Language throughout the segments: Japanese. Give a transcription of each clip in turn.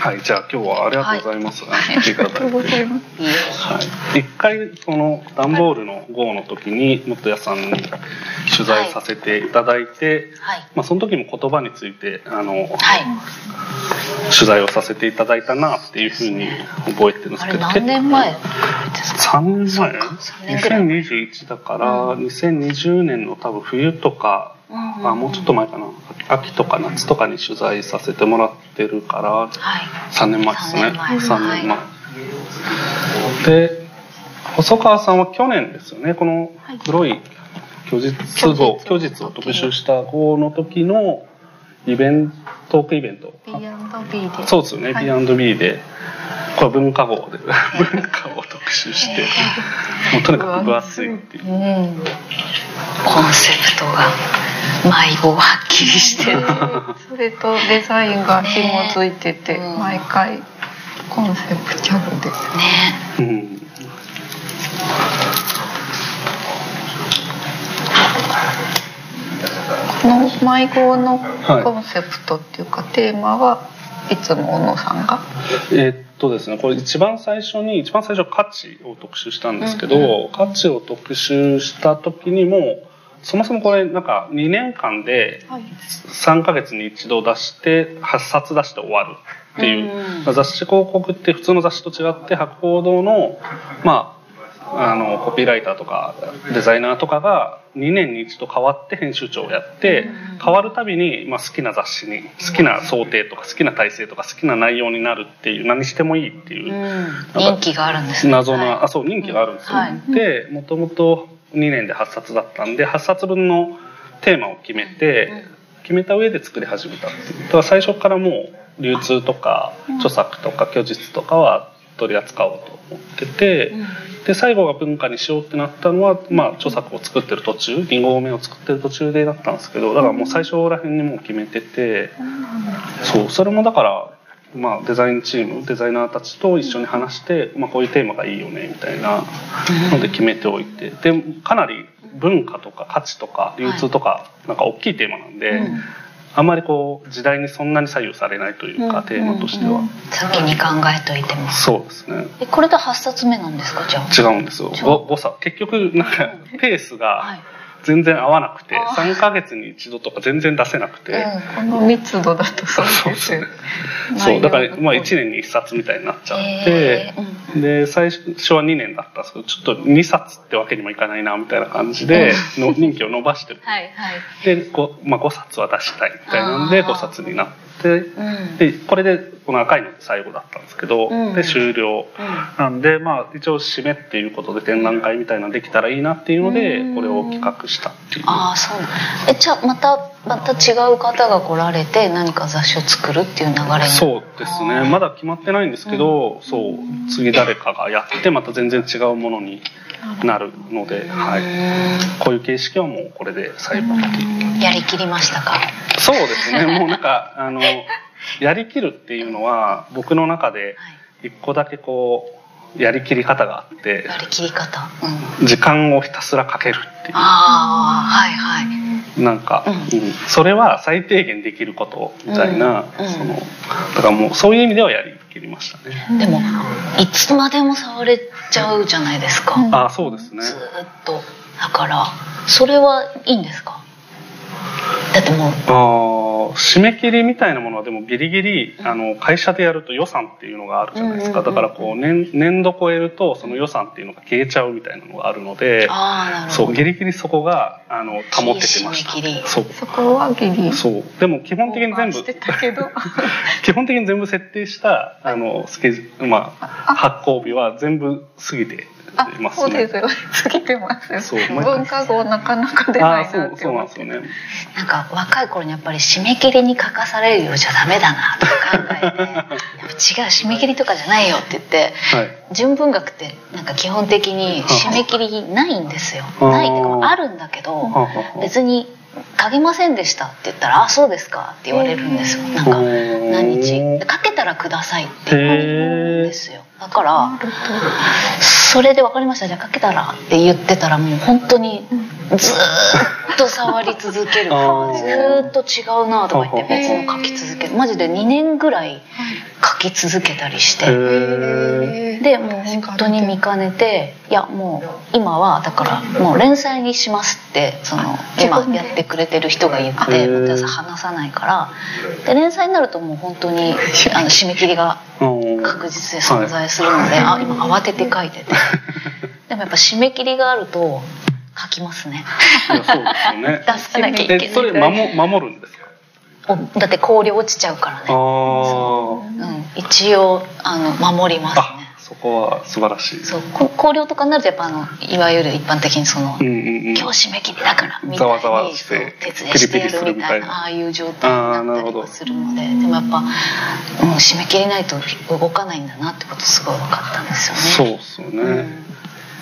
はい、じゃあ今日はありがとうございます。来てい。ありがとうございます。はい、一回その段ボールの号の時に元谷さんに取材させていただいて、はい。まあ、その時も言葉についてあの、はい。取材をさせていただいたなっていうふうに覚えてるんですけどあれ何年前ですか？3年前？3年ぐらい。2021だから、2020年の多分冬とか、うん。あもうちょっと前かな。秋とか夏とかに取材させてもらってるからはい。3年前ですね。3年前。3年前。で細川さんは去年ですよね。この黒い虚実号虚実を特集した号の時のイベントトークイベント。そうですよね、はい。B&B でこれ文化号で文化を特集してもうとにかく分厚いっていう。うんコンセプトが迷子はっきりしてる。それとデザインが紐づいてて、うん。毎回コンセプチャルで。ね。うん。この迷子のコンセプトっていうか、テーマはいつも小野さんが？えとですねこれ一番最初に一番最初価値を特集したんですけど、価値を特集した時にもそもそもこれなんか2年間ではい。3ヶ月に一度出して8冊出して終わるっていう、うん雑誌広告って普通の雑誌と違って博報堂のまああのコピーライターとかデザイナーとかが2年に一度変わって編集長をやって変わるたびに、まあ、好きな雑誌に好きな想定とか好きな体制とか好きな内容になるっていう何してもいいっていううん。人気があるんですね。謎な、はい。あそう人気があるんですよ、はい。でもともと2年で8冊だったんで8冊分のテーマを決めて、決めた上で作り始めたっていう。だから最初からもう流通とか著作とか虚実とかは取り扱おうと思ってて、で最後が文化にしようってなったのは、まあ、著作を作ってる途中2号目を作ってる途中でだったんですけどだからもう最初ら辺にもう決めてて、そうそれもだから、まあ、デザインチームデザイナーたちと一緒に話して、まあ、こういうテーマがいいよねみたいなので決めておいてでかなり文化とか価値とか流通とか、なんか大きいテーマなんで、うんあんまりこう時代にそんなに左右されないというか、うん。テーマとしては、先に考えといても。そうですね。えこれで8冊目なんですかじゃあ？違うんですよ。誤差。結局なんかペースはがい全然合わなくて、あー。3ヶ月に一度とか全然出せなくて、うんこの密度だとそうですよね。そうだからまあ1年。年に1冊みたいになっちゃってへ、ーうん。で最初は2年だったんですけどちょっと2冊ってわけにもいかないなみたいな感じでの任期を伸ばしてる。はいはい。で 5,、まあ、5冊は出したいみたいなんであー。5冊になっでこれでこの赤いの最後だったんですけど、うん。で終了。うん。なんでまあ一応締めっていうことで展覧会みたいなのできたらいいなっていうのでうん。これを企画したっていう。ああそう。なんえじゃあまたまた違う方が来られて何か雑誌を作るっていう流れに。そうですね。まだ決まってないんですけど、そう。次誰かがやってまた全然違うものになるので、はい、こういう形式はもうこれで最後やりきりましたか？そうですね。もうなんかあのやりきるっていうのは僕の中で一個だけこうやりきり方があってやりきり方。うん。時間をひたすらかけるっていう。ああはいはいなんか、うん。うん。それは最低限できることみたいな、うん。うん。そのだからもうそういう意味ではやりきりましたね。でもいつまでも触れちゃうじゃないですか、うん。あそうですね。ずーっと。だからそれはいいんですか？だってもうあー締め切りみたいなものはでもギリギリあの会社でやると予算っていうのがあるじゃないですか、だからこう年年度超えるとその予算っていうのが消えちゃうみたいなのがあるのでそうギリギリそこがあの保っててました。締め切りそう。そこはギリ。そう。でも基本的に全部。基本的に全部設定したあのスケジュールまあ発行日は全部過ぎてますねそうですよ。過ぎてますよ。そう文化号なかなか出ないなって思って。ですよねなんか若い頃にやっぱり締め切りに書かされるようじゃダメだなとか考えてやっぱ違う締め切りとかじゃないよって言ってはい純文学ってなんか基本的に締め切りないんですよ。ないってかまああるんだけど別に書けませんでしたって言ったら「あそうですか」って言われるんですよ。なんかうん何日書けたらくださいって言われるんですよ。だからそれで分かりました。じゃあ書けたらって言ってたらもう本当にずーっと触り続ける。ずーっと違うなとか言って別の書き続ける。マジで2年ぐらい書き続けたりして。へでもう本当に見かねていやもう今はだからもう連載にしますってその今やってくれてる人が言ってへー。私は話さないから。で連載になるともう本当に あの締め切りがー確実で存在するので、あ今慌てて書いてて。でもやっぱ締め切りがあると書きますね。そうですよね。出さなきゃいけない。えそれ守守るんですだって氷落ちちゃうからあね、ー。うん、一応あの守りますね。あそこは素晴らしい。そう。こ考慮とかになるとやっぱあのいわゆる一般的にその、うんうんうん。今日締め切りだからみたいざわざわにそうして徹夜してやるみたいな。なああいう状態になったりはするのででもやっぱ、うん、締め切りないと動かないんだなってことすごい分かったんですそうよね。ですよね、うん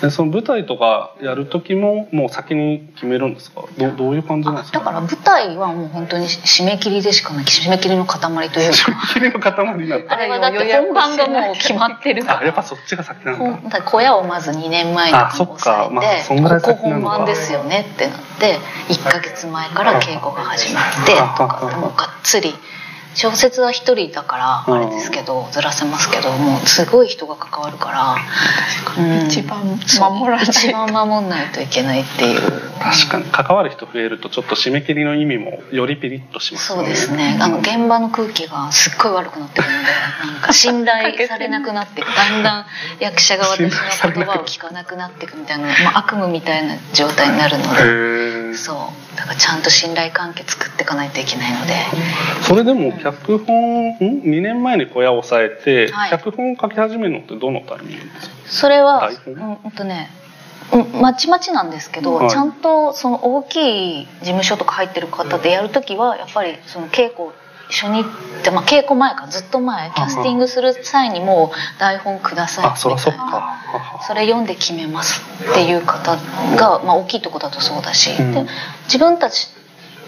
でその舞台とかやる時ももう先に決めるんですか？どどういう感じなんですか？だから舞台はもう本当に締め切りでしか？ない締め切りの塊というか。締め切りの塊になったあれはだって本番がもう決まってるから。あやっぱそっちが先なんほだ小屋をまず2年前にあそっか。まあそんぐらいここ本番ですよねってなって1ヶ月前から稽古が始まってとかもうがっつり小説は一人だからあれですけどずらせますけどもうすごい人が関わるからうん。一番守らないと。一番守んないといけないっていう。確かに。関わる人増えるとちょっと締め切りの意味もよりピリッとしますそうですね。あの現場の空気がすっごい悪くなってくるのでなんか信頼されなくなっていくだんだん役者が私の言葉を聞かなくなっていくみたいな、まあ、悪夢みたいな状態になるのでそう。だからちゃんと信頼関係作っていかないといけないので。それでも脚本ん？2年前に小屋を抑えて、はい。脚本書き始めるのってどのタイミングですか？それはうんうんとねうんまちまちなんですけど、はい。ちゃんとその大きい事務所とか入ってる方でやる時はやっぱりその稽古初日って、まあ、稽古前からずっと前キャスティングする際にもう台本くださいみたいな。それ読んで決めますっていう方が、まあ、大きいとこだとそうだし、うん。で自分たち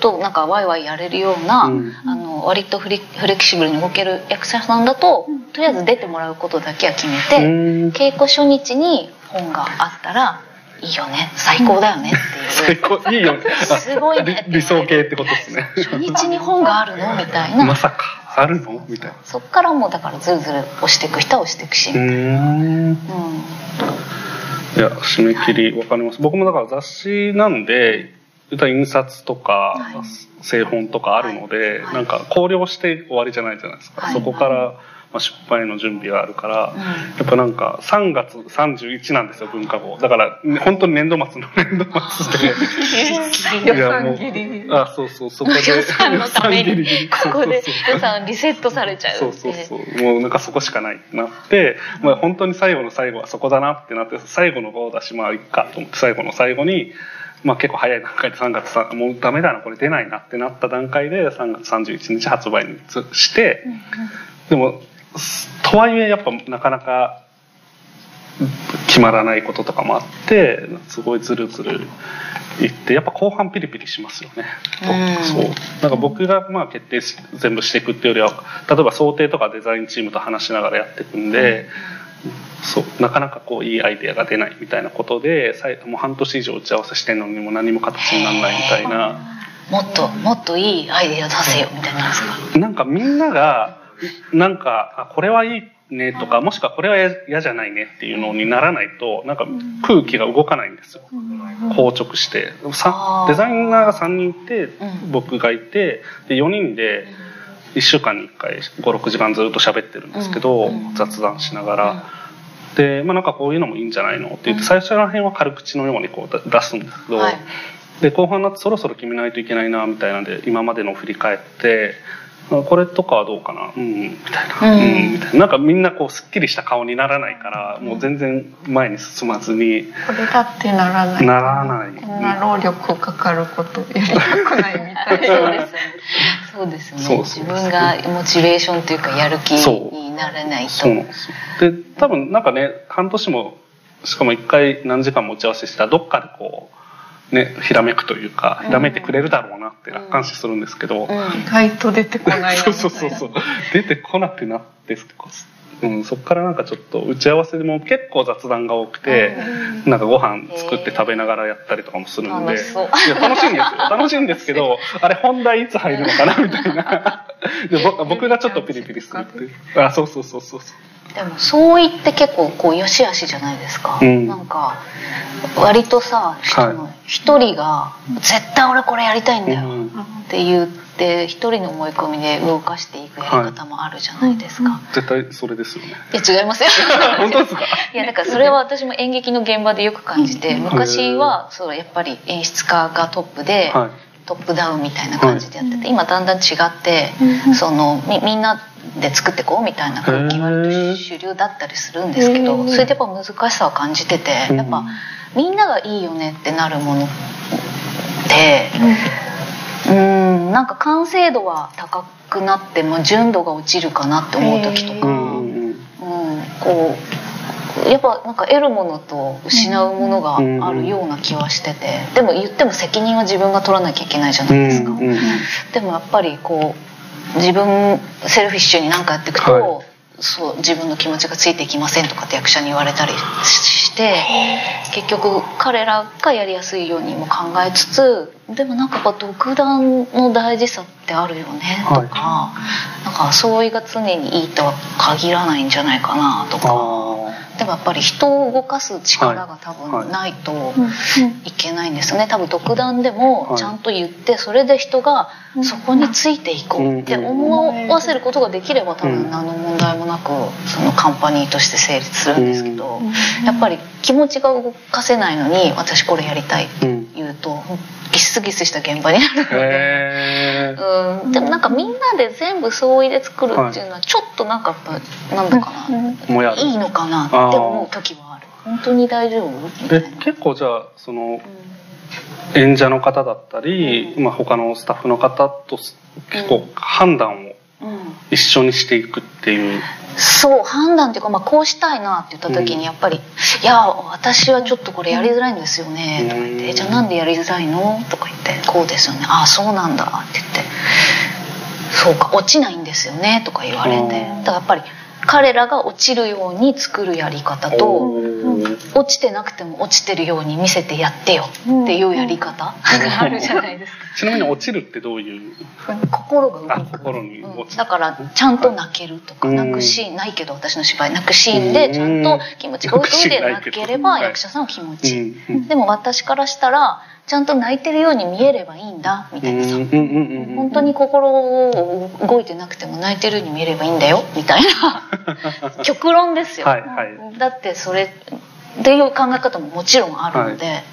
となんかワイワイやれるような、うん。あの割とフレフレキシブルに動ける役者さんだと、とりあえず出てもらうことだけは決めて、うん。稽古初日に本があったらいいよね。最高だよねって最いう。高いいよね。あすごいね理理想形ってことですね。初日に本があるの？みたいな、まさかあるの？みたいな。そっからもうだからずるずる押していく人は押していくし、うーん。うん。いや締め切りわかります。僕もだから雑誌なんで印刷とか、はい。製本とかあるので、はい。なんか考慮して終わりじゃないじゃないですか、はい。そこから、まあ、出版への準備があるから、うん。やっぱなんか3月31なんですよ文化号。だからね本当に年度末の年度末で。予算切りあそうそうそこで。予算のために。ここで予算リセットされちゃうそうそうそう。もうなんかそこしかないってなって、まあ、本当に最後の最後はそこだなってなって最後の号だしまあいっかと思って最後の最後に、まあ、結構早い段階で3月さもうダメだなこれ出ないなってなった段階で3月31日発売にしてでもとはいえやっぱなかなか決まらないこととかもあってすごいズルズルいってやっぱ後半ピリピリしますよね。うん。そう。なんか僕がまあ決定し全部していくっていうよりは例えば想定とかデザインチームと話しながらやっていくんで、そうなかなかこういいアイデアが出ないみたいなことでもう半年以上打ち合わせしてんのにも何も形にならないみたいな。もっともっといいアイデア出せよみたいなんですか？なんかみんながなんかあこれはいいねとかもしくはこれは嫌嫌じゃないねっていうのにならないとなんか空気が動かないんですよ。硬直して。デザイナーが3人いてうん。僕がいてで4人で1週間に1回56時間ずっと喋ってるんですけどうん雑談しながら。で、まあ、なんかこういうのもいいんじゃないのって言って最初ら辺は軽口のようにこう出すんですけど、はい。で後半になってそろそろ決めないといけないなみたいなんで今までのを振り返ってあこれとかはどうかな。うんみたいな、うん。うん。みたいな。なんかみんなこうすっきりした顔にならないからもう全然前に進まずに。これだってならない。ならない。こんな労力かかることやりたくないみたいな。そうですよね。そうですよね自分がモチベーションというかやる気になれないとそう。なんですよで多分なんかね半年もしかも一回何時間も打ち合わせしたらどっかでこうねひらめくというかひらめいてくれるだろうなって楽観視するんですけど、うん。意外と出てこないな。そうそうそうそう。出てこなくなってこううん、そこからなんかちょっと打ち合わせでも結構雑談が多くて、なんかご飯作って食べながらやったりとかもするんで、いや楽しいんですよ。楽しいんですけど あれ本題いつ入るのかなみたいな。でぼ僕がちょっとピリピリするっていう。あそうそうそうそうそう。でもそう言って結構こう良し悪しじゃないですか、うん。なんか割とさ一人が「絶対俺これやりたいんだよ」うん。って言って一人の思い込みで動かしていくやり方もあるじゃないですか、絶対それですよね。い、や違いますよ。本当ですか？いやだからそれは私も演劇の現場でよく感じて昔はそうやっぱり演出家がトップで、はい。トップダウンみたいな感じでやってて、今だんだん違って、そのみみんなで作ってこうみたいな空気割と主流だったりするんですけど、うんそれでやっぱ難しさを感じてて、うんやっぱみんながいいよねってなるものってうんなんか完成度は高くなっても純度が落ちるかなって思う時とか、ううんこうやっぱなんか得るものと失うものがあるような気はしてて。でも言っても責任は自分が取らなきゃいけないじゃないですか。でもやっぱりこう自分セルフィッシュに何かやっていくと、はい。そう自分の気持ちがついていきませんとかって役者に言われたりして結局彼らがやりやすいようにも考えつつでもなんかやっぱ独断の大事さってあるよねとか、なんか相違が常にいいとは限らないんじゃないかなとか。あでもやっぱり人を動かす力が多はい分ないとい。けないんですよね。多分独断でもはい。ちゃんと言ってそれで人がそこについていこうって思わせることができれば多うん。分何の問題もなくそのカンパニーとして成立するんですけどうん。やっぱり気持ちが動かせないのに私これやりたいって言うとギスギスした現場になるので。うん、でもなんかみんなで全部相違で作るっていうのはちょっとなんかやっぱなんだかな、いいのかなって思う時はある。本当に大丈夫？えな、結構じゃあその演者の方だったり、まあ、他のスタッフの方と結構判断をうん。うん。一緒にしていくっていう、そう判断っていうか、まあ、こうしたいなって言った時うん。にやっぱり「いや私はちょっとこれやりづらいんですよね」とか言ってうん「じゃあなんでやりづらいの?」とか言って「こうですよね。ああそうなんだ」って言って「そうか落ちないんですよね」とか言われて。うん。だからやっぱり彼らが落ちるように作るやり方と落ちてなくても落ちてるように見せてやってよっていうやり方があるじゃないですか。ちなみに落ちるってどういう？心が動く。あ心に落ちる。うんだからちゃんと泣けるとか、うん泣くシーンないけど私の芝居泣くシーンでちゃんと気持ちが動いて泣ければうん役者さんは気持ちいい、でも私からしたらちゃんと泣いてるように見えればいいんだみたいなさ、本当に心を動いてなくても泣いてるように見えればいいんだよみたいな極論ですよ、はいはいだってそれっていう考え方ももちろんあるので、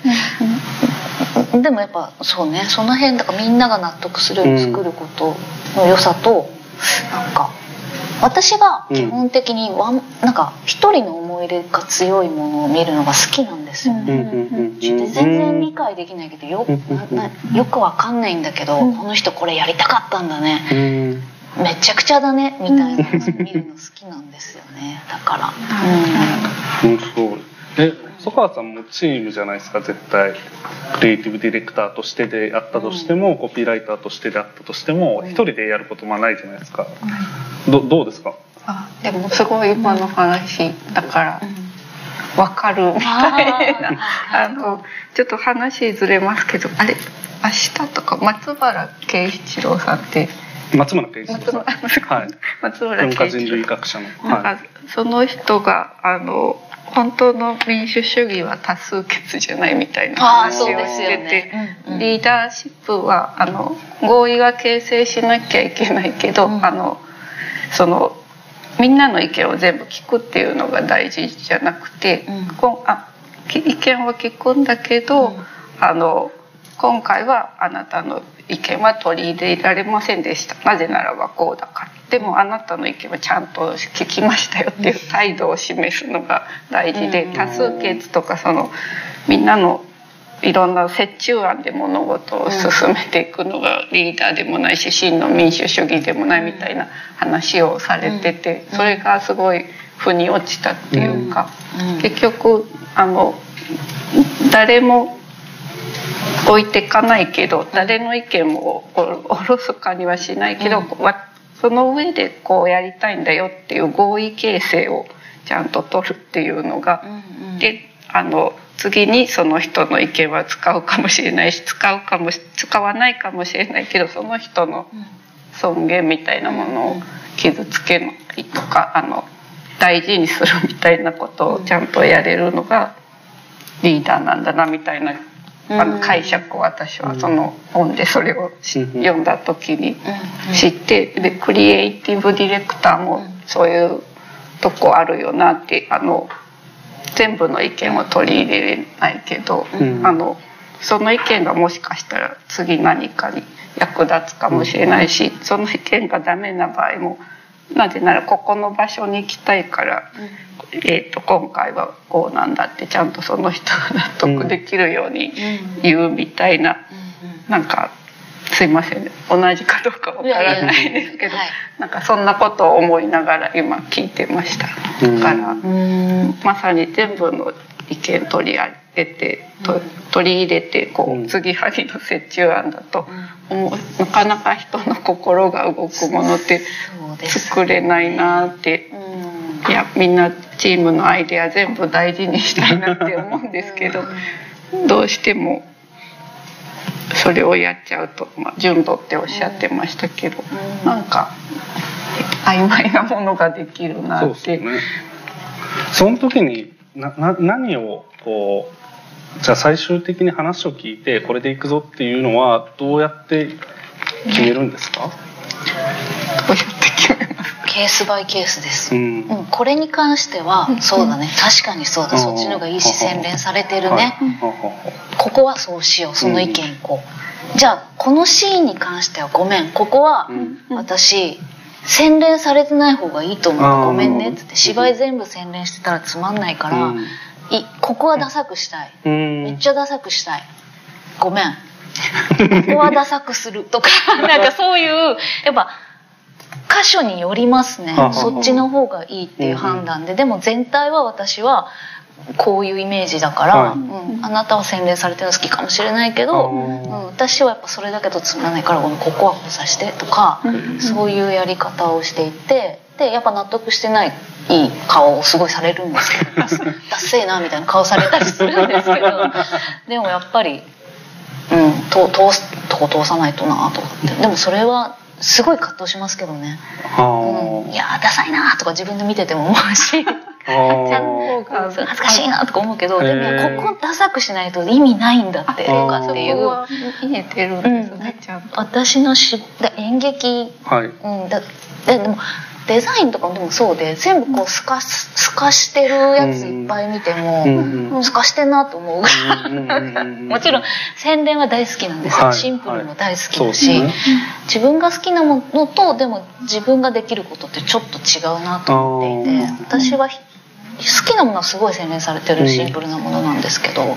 でもやっぱそうねその辺だからみんなが納得するように作ることの良さと、なんか私が基本的にワン、なんか一人の思い入れが強いものを見るのが好きなんですよ。ね。うんうんうん。で全然理解できないけどよよくわかんないんだけど、うん。この人これやりたかったんだね。うん。めちゃくちゃだねみたいなのを見るの好きなんですよね。だから、うんそう。え曽川さんもチームじゃないですか絶対。クリエイティブディレクターとしてであったとしても、コピーライターとしてであったとしてもうん。一人でやることもないじゃないですか。どどうですか？あでもすごい今の話だからうん。わかるみたいな。あのちょっと話ずれますけどあれ？明日とか松原慶一郎さんって。松村圭一松郎原さんはい。松村文化人慶一郎類学者の、なんかはい、その人があの本当の民主主義は多数決じゃないみたいな話をしてて、ね、うんうん。リーダーシップはあの合意が形成しなきゃいけないけど、うん。あのそのみんなの意見を全部聞くっていうのが大事じゃなくて、うん。こんあき意見は聞くんだけど、うん。あの今回はあなたの意見は取り入れられませんでした。なぜならばこうだから。でもあなたの意見はちゃんと聞きましたよっていう態度を示すのが大事で、うん。多数決とかそのみんなのいろんな折衷案で物事を進めていくのがリーダーでもないし真の民主主義でもないみたいな話をされててそれがすごい腑に落ちたっていうか。うん。結局あの誰も置いてかないけど誰の意見もおおろそかにはしないけど、わその上でこうやりたいんだよっていう合意形成をちゃんと取るっていうのが、うんうん。であの次にその人の意見は使うかもしれないし使うかもし使わないかもしれないけどその人の尊厳みたいなものを傷つけないとかあの大事にするみたいなことをちゃんとやれるのがリーダーなんだなみたいなあの解釈を私はその本でそれを読んだ時にうん。知ってでクリエイティブディレクターもそういうとこあるよなってあの全部の意見を取り入れれないけど、うん。あのその意見がもしかしたら次何かに役立つかもしれないし、その意見がダメな場合もなぜならここの場所に行きたいから、えー、と今回はこうなんだってちゃんとその人が納得できるように言うみたいな、なんかすいませんね。同じかどうかわからないですけど、なんかそんなことを思いながら今聞いてました。うん。だから、うん。まさに全部の意見取り上げて、と取り入れてこうんう継ぎはぎの折衷案だと、思う。なかなか人の心が動くものって作れないなって。うん。いやみんなチームのアイデア全部大事にしたいなって思うんですけどどうしてもそれをやっちゃうと、まあ、純度っておっしゃってましたけど、んなんか曖昧なものができるなって。そうですね。その時になな何をこうじゃあ最終的に話を聞いてこれでいくぞっていうのはどうやって決めるんですか？どうやって決めますケースバイケースです。う。ん。うん、これに関してはそうだね。確かにそうだ。うん。そっちの方がいいし洗練されてるはい。ねはははここはそうしよう。その意見いこう。じゃあこのシーンに関してはごめん。ここはうん。私洗練されてない方がいいと思うごめんねっつって芝居全部洗練してたらつまんないからうん。いここはダサくしたい。うん。めっちゃダサくしたい。ごめん。ここはダサくする。とかなんかそういうやっぱ箇所によりますね。そっちの方がいいっていう判断で。でも全体は私はこういうイメージだから、はい。うん、あなたは洗練されてるの好きかもしれないけど、うん、私はやっぱそれだけどつまらないからごめんここはこうさしてとか、そういうやり方をしていってでやっぱ納得してないいい顔をすごいされるんですけどダッ ダッセーなみたいな顔されたりするんですけどでもやっぱり、うん、と通すとこ通さないとなとかって。でもそれはすごい葛藤しますけどね、はうん、いやーダサいなとか自分で見てても思うし。恥ずかしいなとか思うけどでもここダサくしないと意味ないんだってとかっていう。そこは見えてるんですね、ちゃんと。私のしで演劇。はい。うん、だででもデザインとかもでもそうで全部こう透かす透かしてるやついっぱい見ても、う透かしてんなと思う。ぐらい、ももちろん洗練は大好きなんですよ、はい。シンプルも大好きはい。だし、そうですね。自分が好きなものとでも自分ができることってちょっと違うなと思っていて。私はひ好きなものはすごい洗練されてるシンプルなものなんですけど、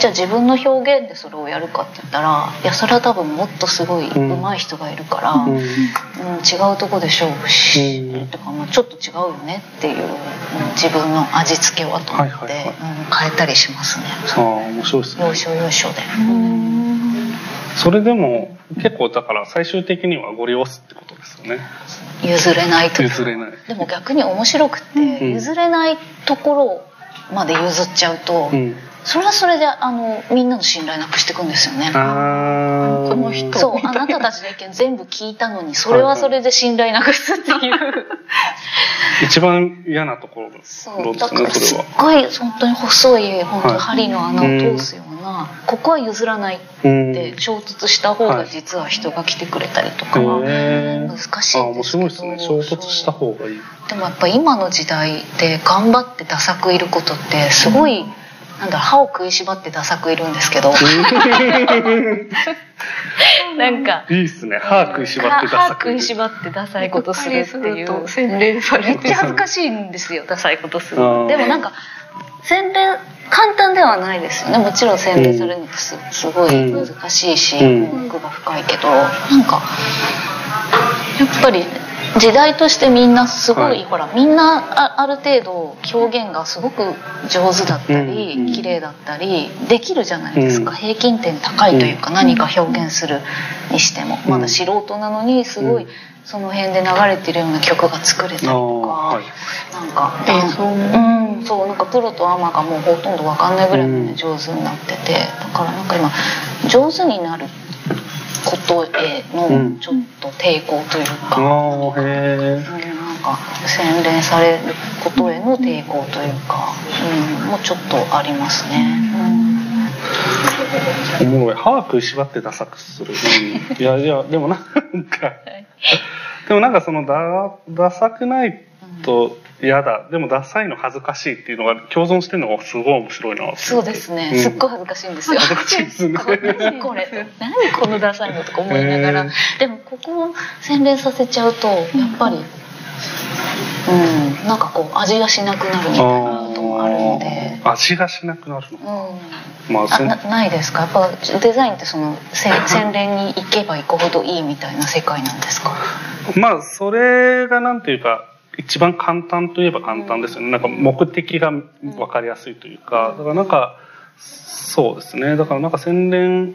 じゃあ自分の表現でそれをやるかって言ったらいやそれは多分もっとすごいうん。上手い人がいるから、うん。うん、違うとこで勝負し、うん。とかまあちょっと違うよねっていう、うん自分の味付けはと思って、はいはいはい。うん、変えたりしますね。ああ面白いですね。要所要所で。それでも結構だから最終的にはご利用すってことですよね。譲れないと譲れない。でも逆に面白くて、うん。譲れないところまで譲っちゃうと、うん。それはそれであのみんなの信頼なくしていくんですよね。ああこの人そうあなたたちの意見全部聞いたのにそれはそれで信頼なくすっていう。一番嫌なところですそう。だねからすっそれは。ごい本当に細い本当にはい針の穴を通すような、ここは譲らないうん。って衝突した方はい。が実は人が来てくれたりとか、へー。難しいんですけど。白いですね。衝突した方がいい。でもやっぱ今の時代で頑張ってダサくいることってすごい、なんだ歯を食いしばってダサくいるんですけど。なんか。いいっすね。歯食いしばってダ歯サく食いしばってダサいことするっていう。と洗練されめってちゃ恥ずかしいんですよ。ダサいことするでもなんか洗練簡単ではないですよね。もちろん洗練されるのってすすごい難しいし、うん。奥が深いけど。なんかやっぱり時代としてみんなすごい、はい。ほらみんなあある程度表現がすごく上手だったり、うん綺麗だったりできるじゃないですか、うん。平均点高いというか、何か表現するにしても。まだ素人なのにすごいその辺で流れてるような曲が作れたりとか、はい。なんかうん。そうなんかプロとアマがもうほとんど分かんないぐらいまで上手になってて。だからなんか今上手になることへうのん。ちょっと抵抗というか、うんなんか洗練されることへの抵抗というか、うん、もうちょっとありますね。おもろい歯食いしばってダサくする、うん、いやいやでもなんか。でもなんかそのダダサくないと嫌だ。でもダサいの恥ずかしいっていうのが共存してるのがすごい面白いな。そうですね、うん。すっごい恥ずかしいんですよ。恥ずかしいですね。これ？何このダサいのとか思いながら、でもここを洗練させちゃうとやっぱり、うん、なんかこう味がしなくなるみたいなこともあるので。味がしなくなるの？うん。まああなないですか？やっぱデザインってそのせ洗練に行けば行くほどいいみたいな世界なんですか？まあそれがなんていうか一番簡単といえば簡単ですよね。なんか目的が分かりやすいというか。だからなんかそうですね。だからなんか洗練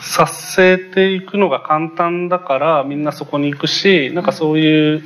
させていくのが簡単だからみんなそこに行くしなんかそういう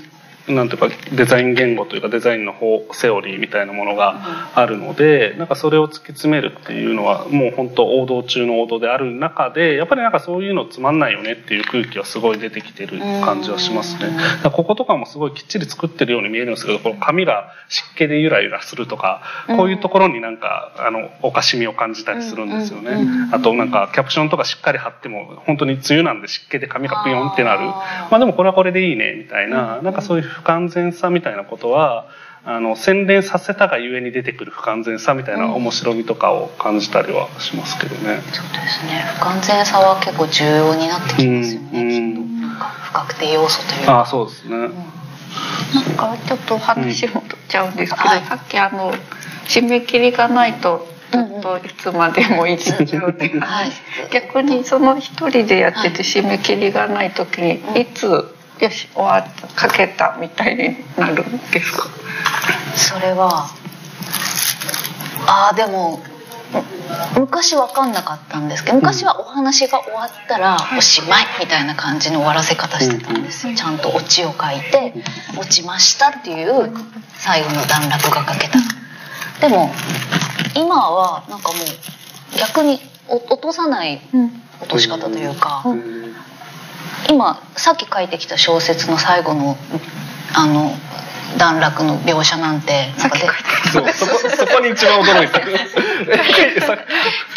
なんていうかデザイン言語というかデザインの方セオリーみたいなものがあるのでなんかそれを突き詰めるっていうのはもう本当王道中の王道である中でやっぱりなんかそういうのつまんないよねっていう空気はすごい出てきてる感じはしますね。こことかもすごいきっちり作ってるように見えるんですけどこの紙が湿気でゆらゆらするとかこういうところになんかあのおかしみを感じたりするんですよね。あとなんかキャプションとかしっかり貼っても本当に梅雨なんで湿気で紙がピヨンってなる。まあでもこれはこれでいいねみたいな。なんかそういう不完全さみたいなことはあの洗練させたがゆえに出てくる不完全さみたいな面白みとかを感じたりはしますけどね。そうですね。不完全さは結構重要になってきますよね、うんきっと。なんか不確定要素というか。ああそうですね。なんかちょっと話戻っちゃうんですけど、はい。さっきあの締め切りがないとずっといつまでもいっちゃうって感じ、はい。逆にその一人でやってて締め切りがない時にいつよし終わった。書けたみたいになるんですか？それはああでもむ昔分かんなかったんですけど昔はお話が終わったらおしまいみたいな感じの終わらせ方してたんですよ。ちゃんとオチを書いて「落ちました」っていう最後の段落が書けた。でも今はなんかもう逆にお落とさない落とし方というか、今さっき書いてきた小説の最後のあの段落の描写なんてなんかでそうそこそこに一番驚いた。さ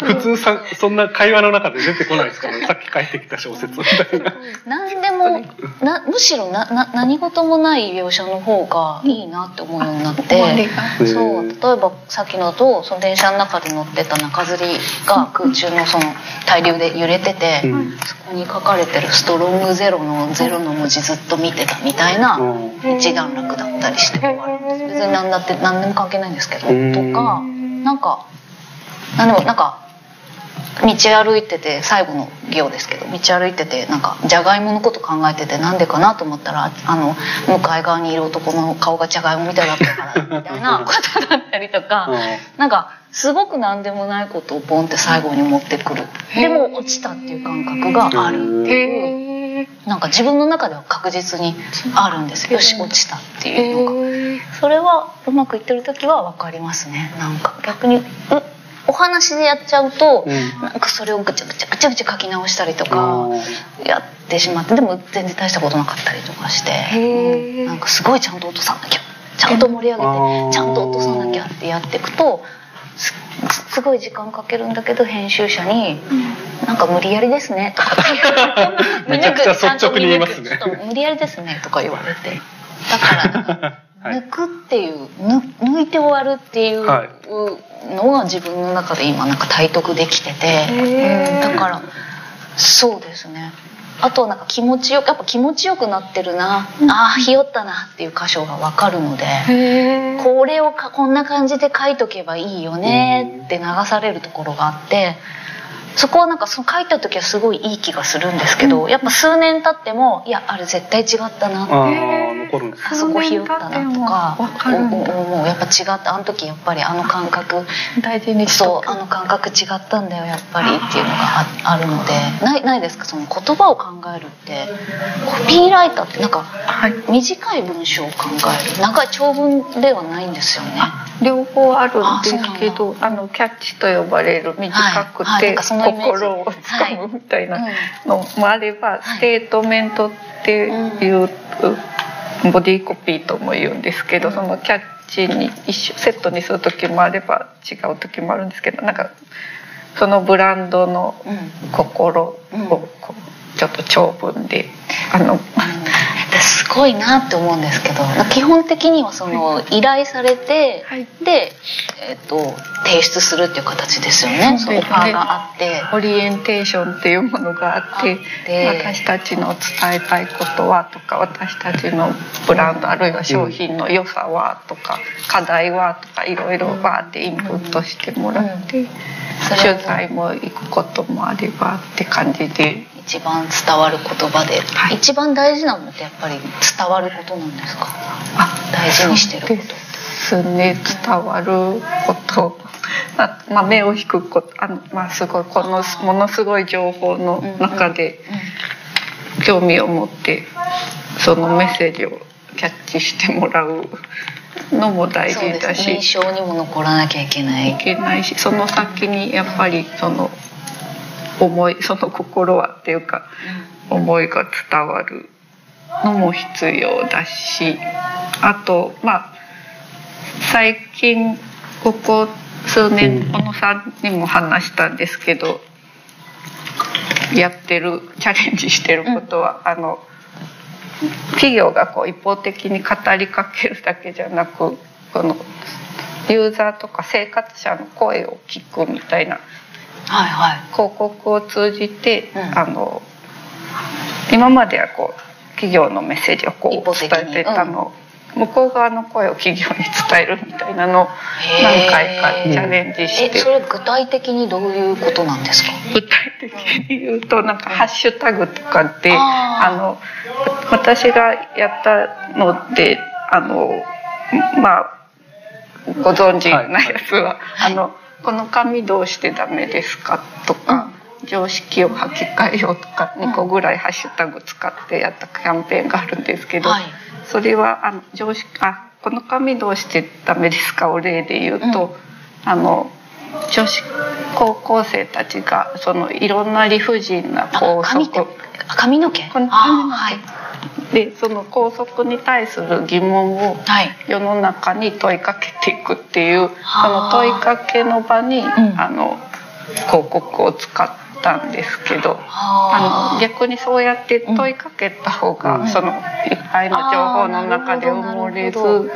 普通さそんな会話の中で出てこないですからね。さっき書いてきた小説みたいな。何でもなむしろなな何事もない描写の方がいいなって思うようになって、そう例えばさっきのだとその電車の中で乗ってた中吊りが空中のその対流で揺れてて、うん。そこに書かれてる「ストロングゼロ」の「ゼロ」の文字ずっと見てたみたいなうん。一段落だったりして終わるんです別に何だって何でも関係ないんですけどうん。とかなんか何でもなんか道歩いてて最後の行ですけど道歩いててなんかじゃがいものこと考えててなんでかなと思ったらあの向かい側にいる男の顔がじゃがいもみたいだったからみたいなことだったりとかなんかすごく何でもないことをポンって最後に持ってくる。でも落ちたっていう感覚があるっていう。へなんか自分の中では確実にあるんですよ。し落ちたっていうのが。えそれはうまくいってる時は分かりますね。なんか。逆にうお話でやっちゃうと、うん。なんかそれをぐちゃぐちゃぐちゃぐちゃ書き直したりとかあやってしまってでも全然大したことなかったりとかして、なんかすごいちゃんと落とさなきゃちゃんと盛り上げてちゃんと落とさなきゃってやっていくとすすごい時間かけるんだけど編集者に「なんか無理やりですね」とかって めちゃくちゃ率直に言いますね。無理やりですねとか言われて。だから 抜くっていうぬ抜いて終わるっていうはい。のが自分の中で今なんか体得できてて、だからそうですね。あとなんか気持ちよくやっぱ気持ちよくなってるな、ああひよったなっていう箇所が分かるので、これをかこんな感じで書いとけばいいよねって流されるところがあってそこはなんかその書いた時はすごいいい気がするんですけど、やっぱ数年経ってもいやあれ絶対違ったなあー残るんですあそこ拾ったなとかわかるんだ。おおもうやっぱ違った。あの時やっぱりあの感覚。大事にそうあの感覚違ったんだよやっぱりっていうのがああるので。ないないですかその言葉を考えるって。コピーライターってなんかはい。短い文章を考える。長い長文ではないんですよね。両方あるんですけあどあのキャッチと呼ばれる短くて。はい。はい心をつかむみたいなはいのもあれば、ステートメントっていう、ボディーコピーとも言うんですけど、うん。そのキャッチに一緒セットにする時もあれば違う時もあるんですけどなんかそのブランドのうん心をうん。こうちょっと長文であのすごいなって思うんですけど基本的にはその依頼されて、はい。で、えっと提出するっていう形ですよね。そうですそのオファーがあって。オリエンテーションっていうものがあって私たちの伝えたいことはとか私たちのブランドあるいは商品の良さはとか課題はとかいろいろバーってインプットしてもらってそれを取材も行くこともあればって感じで一番伝わる言葉で、はい。一番大事なのってやっぱり伝わることなんですか？あ大事にしてること。ですね。伝わること。あ、まあ、目を引くこと。あの、まあ、すごいこのものすごい情報の中で興味を持ってそのメッセージをキャッチしてもらうのも大事だし。印象にも残らなきゃいけない。いけないしその先にやっぱりその思いその心はっていうか思いが伝わるのも必要だしあとまあ最近ここ数年小野さんにも話したんですけどやってるチャレンジしてることは、あの企業がこう一方的に語りかけるだけじゃなくこのユーザーとか生活者の声を聞くみたいなはいはい。広告を通じて、うん。あの今まではこう企業のメッセージをこう伝えてたの。を、向こう側の声を企業に伝えるみたいなのを何回かチャレンジして。えそれ具体的にどういうことなんですか？具体的に言うとなんかハッシュタグとかであー。あの私がやったのであのまあご存知なやつは、はい。あのこの紙どうしてダメですかとか、常識を履き替えようとか2個ぐらいハッシュタグ使ってやったキャンペーンがあるんですけど、はい。それはあの常識あこの紙どうしてダメですかを例で言うと、あの女子高校生たちがそのいろんな理不尽なあ校則あ髪の毛？このあ髪の毛。はいでその校則に対する疑問をはい。世の中に問いかけていくっていうそはあ。の問いかけの場に、ん。あの広告を使ったんですけど。あはの逆にそうやって問いかけた方が、うん。そのいっぱいの情報の中で埋もれず、うん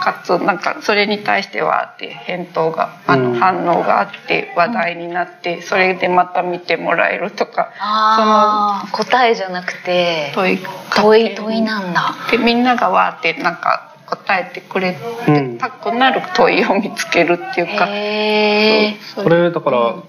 かつなんかそれに対してはって返答があの、うん。反応があって話題になって、それでまた見てもらえるとかあー。答えじゃなくて問い問い問いなんだ。でみんながわーってなんか答えてくれうんたくなる問いを見つけるっていうか、へえそうこれだから、うん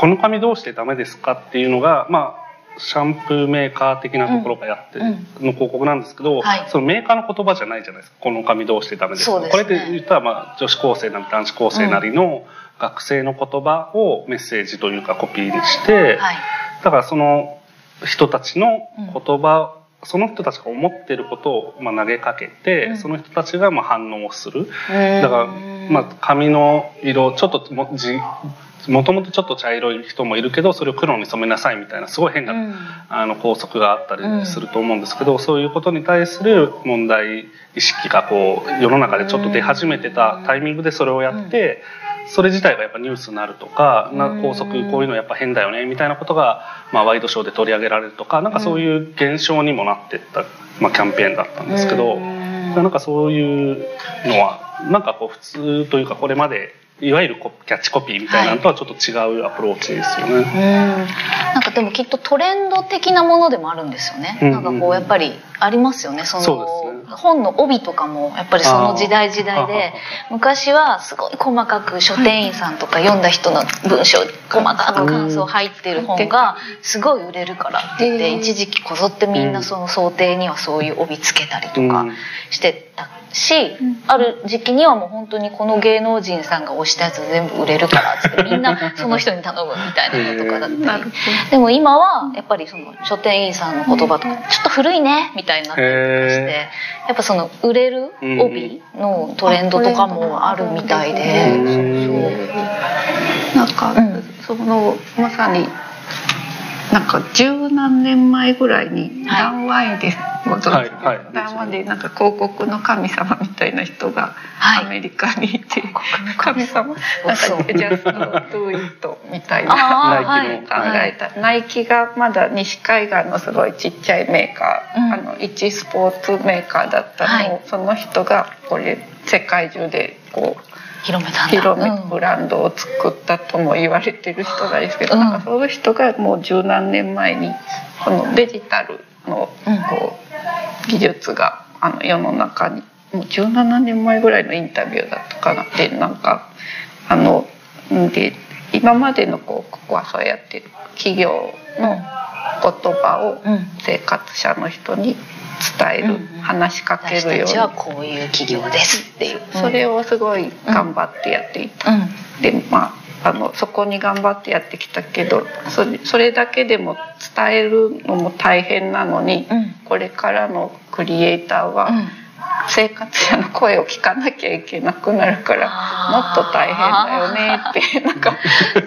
この髪どうしてダメですかっていうのがまあシャンプーメーカー的なところがやっての広告なんですけど、はい。そのメーカーの言葉じゃないじゃないです。かこの髪どうしてダメですか？ね。これで言ったら、まあ、女子高生なり男子高生なりの学生の言葉をメッセージというかコピーにして、はい。だからその人たちの言葉、その人たちが思ってることをまあ投げかけて、うん。その人たちがまあ反応をする。だだから、まあ、髪の色ちょっともじもともとちょっと茶色い人もいるけどそれを黒に染めなさいみたいなすごい変な、うん。あの校則があったりすると思うんですけど、そういうことに対する問題意識がこう世の中でちょっと出始めてたタイミングでそれをやって、それ自体がやっぱニュースになるとか、な校則こういうのやっぱ変だよねみたいなことが、まあ、ワイドショーで取り上げられるとかなんかそういう現象にもなってった、まあ、キャンペーンだったんですけど。なんかそういうのはなんかこう普通というかこれまでいわゆるこキャッチコピーみたいなのとはちょっと違うアプローチですよね。うんなんかでもきっとトレンド的なものでもあるんですよね。うんなんかこうやっぱりありますよね。そのそうですね。本の帯とかもやっぱりその時代時代あでー。昔はすごい細かく書店員さんとか読んだ人の文章細かく感想入ってる本がすごい売れるからって言って一時期こぞってみんなその想定にはそういう帯つけたりとかうん。してたし、ある時期にはもう本当にこの芸能人さんが推したやつ全部売れるからっつって みんなその人に頼むみたいなのとかだったり。でも今はやっぱりその書店員さんの言葉とかちょっと古いねみたいになったりとかしてへやっぱその売れる帯のトレンドとかもあるみたいで。うん。そう。なんか、うん。そのまさになんか十何年前ぐらいにはい。談話員でご存知、はいはい。談話でなんか広告の神様みたいな人がはい。アメリカにいて、神様？なんそうか「ジャスト・ドゥ・イット」みたいなあーナイキの考えた、ナイキがまだ西海岸のすごいちっちゃいメーカー、うん。あの一スポーツメーカーだったのを、はい。その人がこれ世界中でこう広めた広めうん。ブランドを作ったとも言われてる人なんですけど、うん。なんかその人がもう十何年前にこのデジタルのうんこう技術があの世の中にもう17年前ぐらいのインタビューだったかなでなんかあのんで今までのこうここはそうやって企業の言葉をうん。生活者の人に伝える、話しかけるように。私たちはこういう企業ですっていう。それをすごい頑張ってやっていた。うん。でまああのそこに頑張ってやってきたけどそれそれだけでも伝えるのも大変なのに、うん。これからのクリエイターはうん生活者の声を聞かなきゃいけなくなるからもっと大変だよねって なんか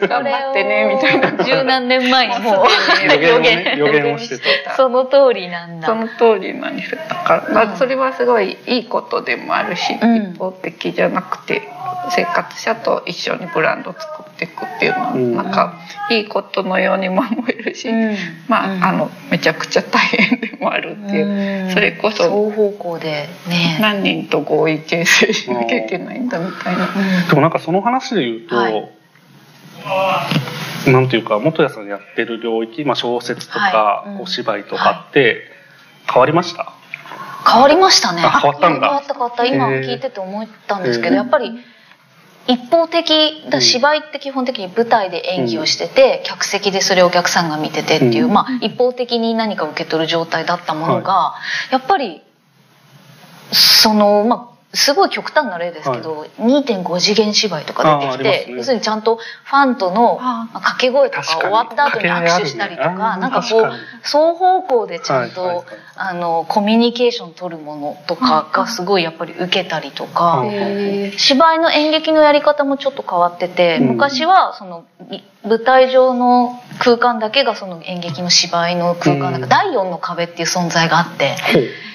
頑張ってねみたいな。十何年前にもう予言をね予言をしてた。その通りなんだ。その通りなんですだから、まあ、それはすごいいいことでもあるし、うん。一方的じゃなくて生活者と一緒にブランドを作っていくっていうのは、うん。なんかいいことのようにも思えるし、うん。まあ、うん。あのめちゃくちゃ大変でもあるっていう、うん。それこそ双方向でね。何人と合意形成しなきゃいけないんだみたいな。でもなんかその話で言うと、はい。なんていうか元谷さんやってる領域、まあ、小説とか、はい。うん。お芝居とかって変わりました、変わりましたね。あ変わったんだ。変わった変わった。今聞いてて思ったんですけどやっぱり一方的だうん芝居って基本的に舞台で演技をしてて、客席でそれをお客さんが見ててっていう、うん。まあ一方的に何か受け取る状態だったものが、やっぱりそのまあすごい極端な例ですけど、2.5次元芝居とか出てきて、ね。要するにちゃんとファンとの掛け声とか終わった後に握手したりとかねなんかこう双方向でちゃんと、はいはいはいあのコミュニケーション取るものとかがすごいやっぱり受けたりとか、芝居の演劇のやり方もちょっと変わってて、うん。昔はそのい舞台上の空間だけがその演劇の芝居の空間なんか、うん。第4の壁っていう存在があって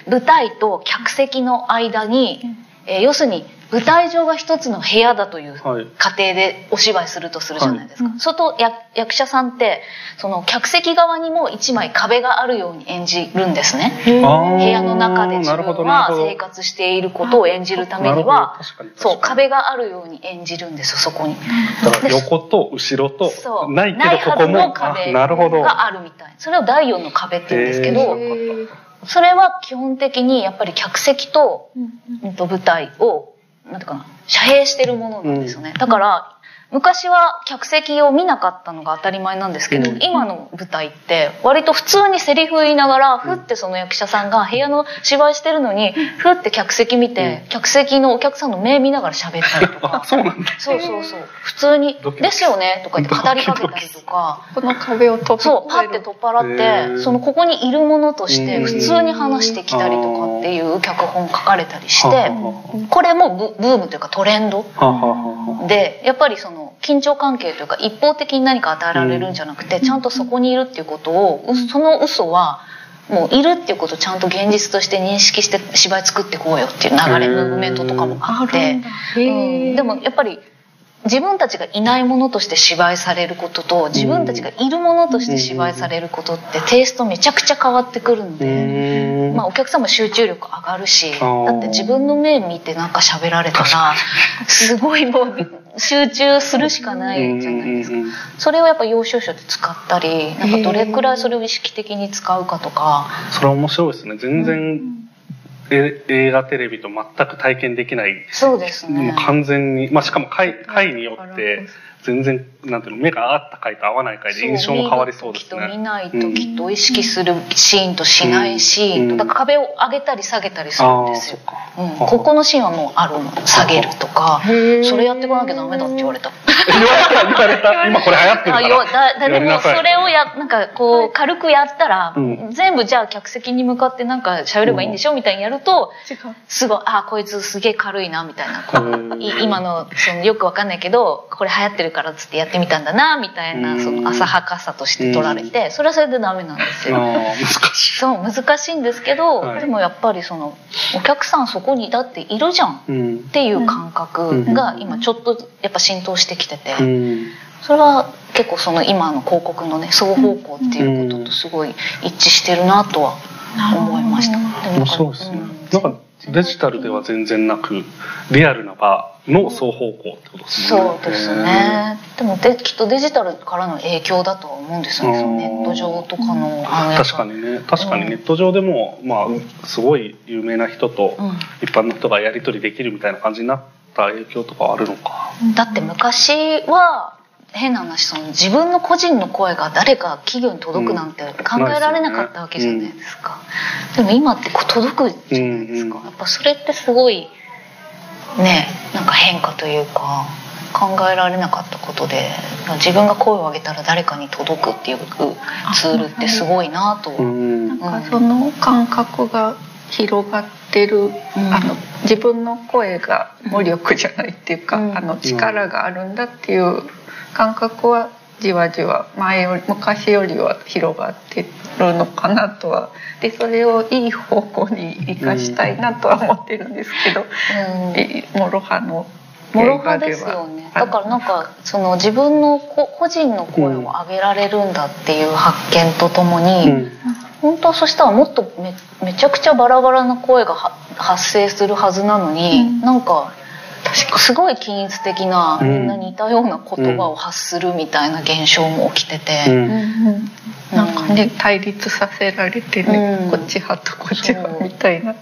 舞台と客席の間に、えー要するに舞台上が一つの部屋だというはい。過程でお芝居するとするじゃないですか。はい。それと役役者さんってその客席側にも一枚壁があるように演じるんですね。部屋の中で自分はなるほど生活していることを演じるためにはそう壁があるように演じるんですよそこに。だから横と後ろとないけどこはずのこもあ壁なるほど。があるみたい。それを第四の壁って言うんですけど、それは基本的にやっぱり客席と舞台をなんていうかな遮蔽してるものなんですよね、だから昔は客席を見なかったのが当たり前なんですけど、うん。今の舞台って割と普通にセリフ言いながらふってその役者さんが部屋の芝居してるのにふって客席見て、客席のお客さんの目見ながら喋ったりとか。あそうなんだ。そうそうそう。普通にドキドキ「ですよね」とか言って語りかけたりとか。この壁を突そうパッて取っ払へってー。そのここにいるものとしてうん。普通に話してきたりとかっていう脚本書かれたりしはあてはこれもブブームというかトレンドでやっぱりその緊張関係というか一方的に何か与えられるんじゃなくてちゃんとそこにいるっていうことをうその嘘はもういるっていうことをちゃんと現実として認識して芝居作っていこうよっていう流れムーブメントとかもあって。へうん。ー。でもやっぱり自分たちがいないものとして芝居されることと自分たちがいるものとして芝居されることってテイストめちゃくちゃ変わってくるのうで、まあ、お客さんも集中力上がるしだって自分の目見てなんか喋られたらすごいもう集中するしかないじゃないですか。それをやっぱ要所要所で使ったりなんかどれくらいそれを意識的に使うかとか。それは面白いですね。全然え映画テレビと全く体験できない。そうですもうね完全に、まあ、しかも回回によって全然なんていうの目が合った回と合わない回で印象も変わりそうです見る時と見ね。ない時と意識するシーンとしないシーンと、うん。だから壁を上げたり下げたりするんですよ。うん、ここのシーンはもうあるの下げるとかそれやってこなきゃダメだって言われた。言われた言われた。今これ流行ってるから。あよだだでもそれをやなんかこう軽くやったら、うん。全部じゃあ客席に向かってなんか喋ればいいんでしょみたいにやるとすごいあこいつすげえ軽いなみたいな。こう今のそのよくわかんないけどこれ流行ってるからっつってやってみたんだなみたいなうんその浅はかさとして取られてそれはそれでダメなんですよ。難しい。そう難しいんですけど、はいでもやっぱりそのお客さんそこにだっているじゃんっうん。ていう感覚が今ちょっとやっぱ浸透してきてて、うん。それは結構その今の広告のね双方向っていうこととすごい一致してるなとは思いました。でも面白いですね。うんなんかデジタルでは全然なくリアルな場の双方向ってことですね。そうですね。でもできっとデジタルからの影響だとは思うんですよね。ネット上とかの確かにね確かにネット上でも、まあすごい有名な人とうん一般の人がやり取りできるみたいな感じになった影響とかはあるのか。だって昔は変な話その自分の個人の声が誰か企業に届くなんて考えられなかったわけじゃないですか、でも今ってこう届くじゃないですか、うんうんやっぱそれってすごいねなんか変化というか考えられなかったことで自分が声を上げたら誰かに届くっていうツールってすごいなと、うん。なんかその感覚が広がってる、あの自分の声が無力じゃないっていうか、うん。あの力があるんだっていう感覚はじわじわ前より昔よりは広がってるのかなとは。でそれをいい方向に生かしたいなとは思ってるんですけど、うん。え諸刃のもろはですよね。だからなんかその自分のこ個人の声を上げられるんだっていう発見とともに、うん。本当はそしたらもっとめめちゃくちゃバラバラな声がは発生するはずなのに、うん。なんかすごい均一的な、うん。みんな似たような言葉を発するみたいな現象も起きてて、うん。なんかね対立させられてね、うん。こっち派とこっち派みたいな。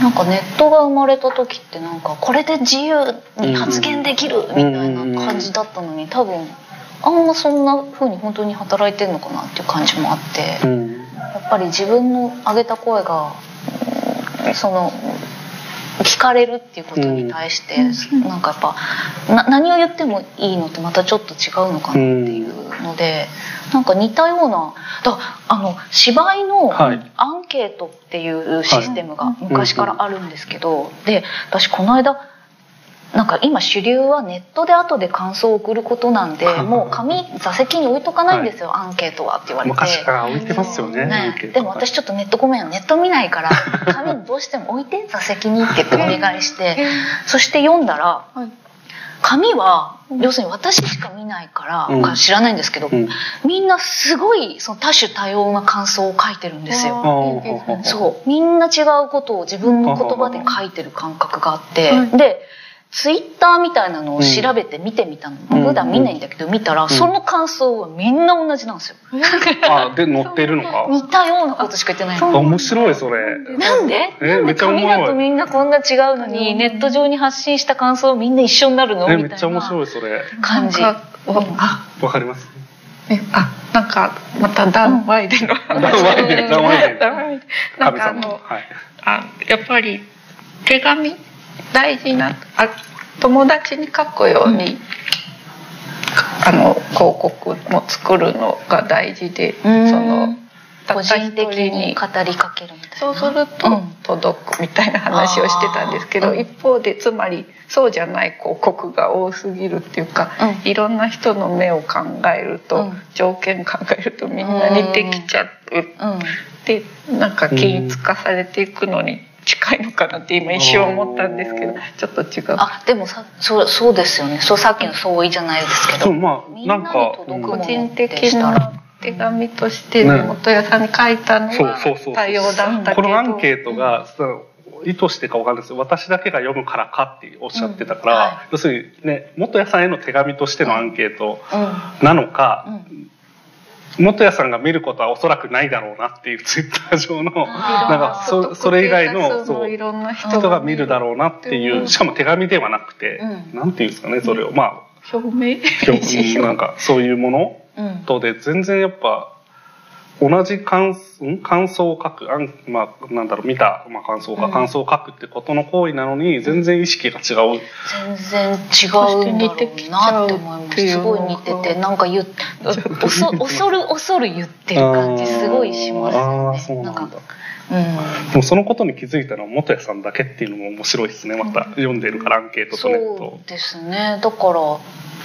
なんかネットが生まれた時ってなんかこれで自由に発言できるみたいな感じだったのに多分あんまそんな風に本当に働いてんのかなっていう感じもあって。うん。やっぱり自分の上げた声がうんその聞かれるっていうことに対して、うん。なんかやっぱな何を言ってもいいのとまたちょっと違うのかなっていうので、なんか似たようなだあの芝居のはい。アンケートっていうシステムが昔からあるんですけど、で私この間なんか今主流はネットで後で感想を送ることなんで もう紙座席に置いとかないんですよ、アンケートはって言われて。昔から置いてますよね。ね、でも私ちょっとネットごめんネット見ないから 紙どうしても置いて座席にって言ってお願いしてそして読んだらはい。紙は要するに私しか見ないから、うん。知らないんですけど、うん。みんなすごいその多種多様な感想を書いてるんですよ。そう。みんな違うことを自分の言葉で書いてる感覚があって、はい。でツイッターみたいなのを調べて見てみたの、うん普段見ないんだけど見たら、その感想はみんな同じなんですよ。あで乗ってるのか？似たようなことしか言ってない。面白いそれ。なんで？えなんで紙だとみんなこんな違うのにネット上に発信した感想みんな一緒になるの？えみたいめっちゃ面白ないそれ。感じ。わかります？えあなんかまたダン・ワイデンの話、ダンワイデンダンワイデンダンワイデンなん。かあのはい。あやっぱり手紙？大事なあ友達に書くように、あの広告も作るのが大事で、うん。その個人的に語りかけるみたいな。そうするとうん。届くみたいな話をしてたんですけど、うん一方でつまりそうじゃない広告が多すぎるっていうか、うん。いろんな人の目を考えると、うん。条件考えるとみんな似てきちゃう、うん。でなんか均一化されていくのに近いのかなって今一瞬思ったんですけどうんちょっと違う。あでもさそうそうですよね。そうさっきの相違じゃないですけど。そうまあみんなんか個人的な手紙として根本屋さんに書いたのそうそうそうそうは多様だったけどこのアンケートが、その意図してかわかんないですけど私だけが読むからかっておっしゃってたから、うんは要するにね元谷さんへの手紙としてのアンケートうん。なのか、うん元谷さんが見ることはおそらくないだろうなっていう ツイッター上のなんかそそれ以外のそういろんな人人が見るだろうなっていううん。しかも手紙ではなくて、うん。なんていうんですかねそれを。まあ表明。表 なんかそういうものうん。とで全然やっぱ同じ感ん？感想を書く？あん、まあ、なんだろう見た、まあ、感想か。うん。感想を書くってことの行為なのに全然意識が違う。全然違うんだろうなって思います。すごい似ててなんか言っ恐恐る恐る言ってる感じすごいしますあよーそうねなんんかうん。でもそのことに気づいたのは元谷さんだけっていうのも面白いですね。また読んでるからアンケートとネットそうですね。だから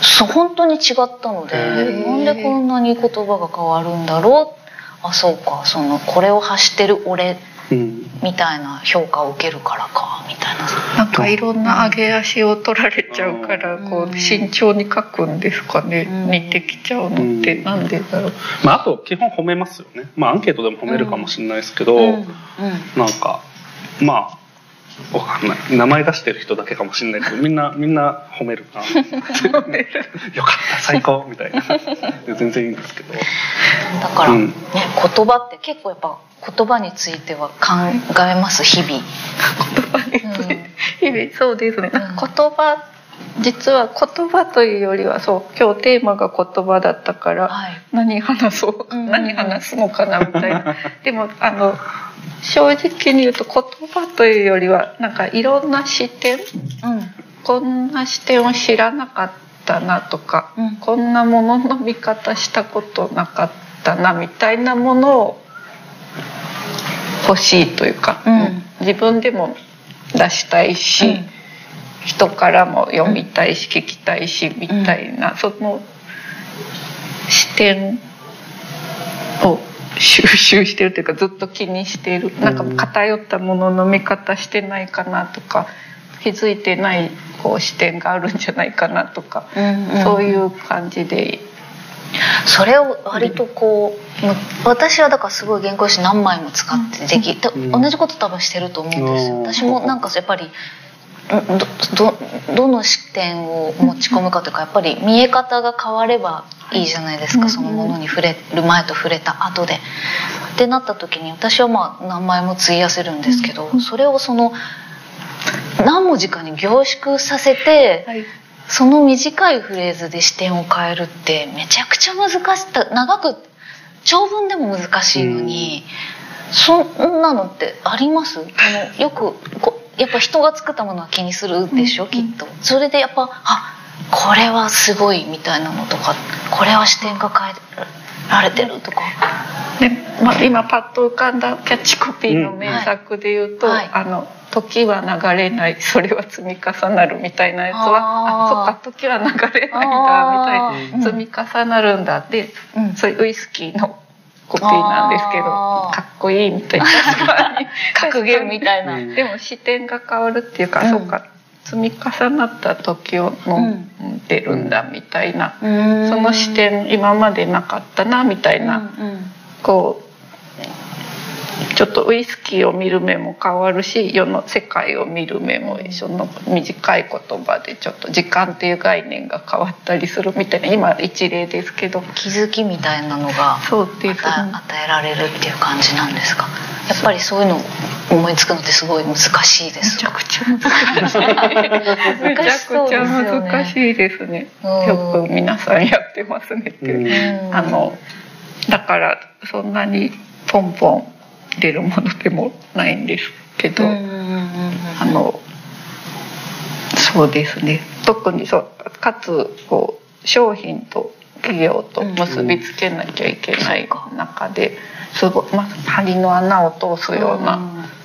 そう本当に違ったのでなんでこんなに言葉が変わるんだろうあそうか。そのこれを発してる俺うん。みたいな評価を受けるからかみたいな。なんかいろんな上げ足を取られちゃうからうん。こう慎重に書くんですかねうん。似てきちゃうのってうん。なんでだろう。まあ、あと基本褒めますよね。まあアンケートでも褒めるかもしれないですけど、うん。うん。なんかまあわかんない。名前出してる人だけかもしれないけどみんなみんな褒めるな。よかった最高みたいな。全然いいんですけど。だから、うん。ね言葉って結構やっぱ言葉については考えます日々。日々そうですね、うん。言葉実は言葉というよりはそう今日テーマが言葉だったから、はい。何話そう、うんうんうん。何話すのかなみたいな。でもあの正直に言うと言葉というよりはなんかいろんな視点。うん。こんな視点を知らなかったなとか、うん。こんなものの見方したことなかったなみたいなものを欲しいというか、うん。自分でも出したいし、うん。人からも読みたいし聞きたいしみたいな、その視点を収集してるというかずっと気にしている。なんか偏ったものの見方してないかなとか気づいてないこう視点があるんじゃないかなとか、うんうん。そういう感じで。それを割とこうもう私はだからすごい原稿紙何枚も使ってでき、たうん。同じこと多分してると思うんですよ。うん。私もなんかやっぱりうんどどどの視点を持ち込むかというかやっぱり見え方が変わればいいじゃないですか、うんそのものに触れる前と触れた後で。ってなった時に私はまあ何枚も費やせるんですけど、それをその何文字かに凝縮させて、はい。その短いフレーズで視点を変えるってめちゃくちゃ難しか長く長文でも難しいのに、そんなのってあります？あのよくこやっぱ人が作ったものは気にするでしょ、うんきっと。それでやっぱあこれはすごいみたいなのとかこれは視点が変えられてるとか。でまあ、今パッと浮かんだキャッチコピーの名作で言うと「うんはい。あの時は流れないそれは積み重なる」みたいなやつはあそっか時は流れないんだみたいな積み重なるんだ。で、うん。そういうウイスキーのコピーなんですけどかっこいいみたいな。格言みたいな。うん。でも視点が変わるっていうか、うん。そうか。積み重なった時を飲ん。でるんだみたいな、そのその視点今までなかったなみたいな。うんうん。こうちょっとウイスキーを見る目も変わるし世の世界を見る目もその短い言葉でちょっと時間っていう概念が変わったりするみたいな今一例ですけど。気づきみたいなのがそうです。与え与えられるっていう感じなんですか？やっぱりそういうの思いつくのってすごい難しいでめすちゃくちゃ難しい。めちゃくちゃ難しいですね。うん。よく皆さんやってますねってあのだからそんなにポンポン出るものでもないんですけど、あのそうですね。特にそうかつこう商品と企業と結びつけなきゃいけない中ですごい、まあ、針の穴を通すような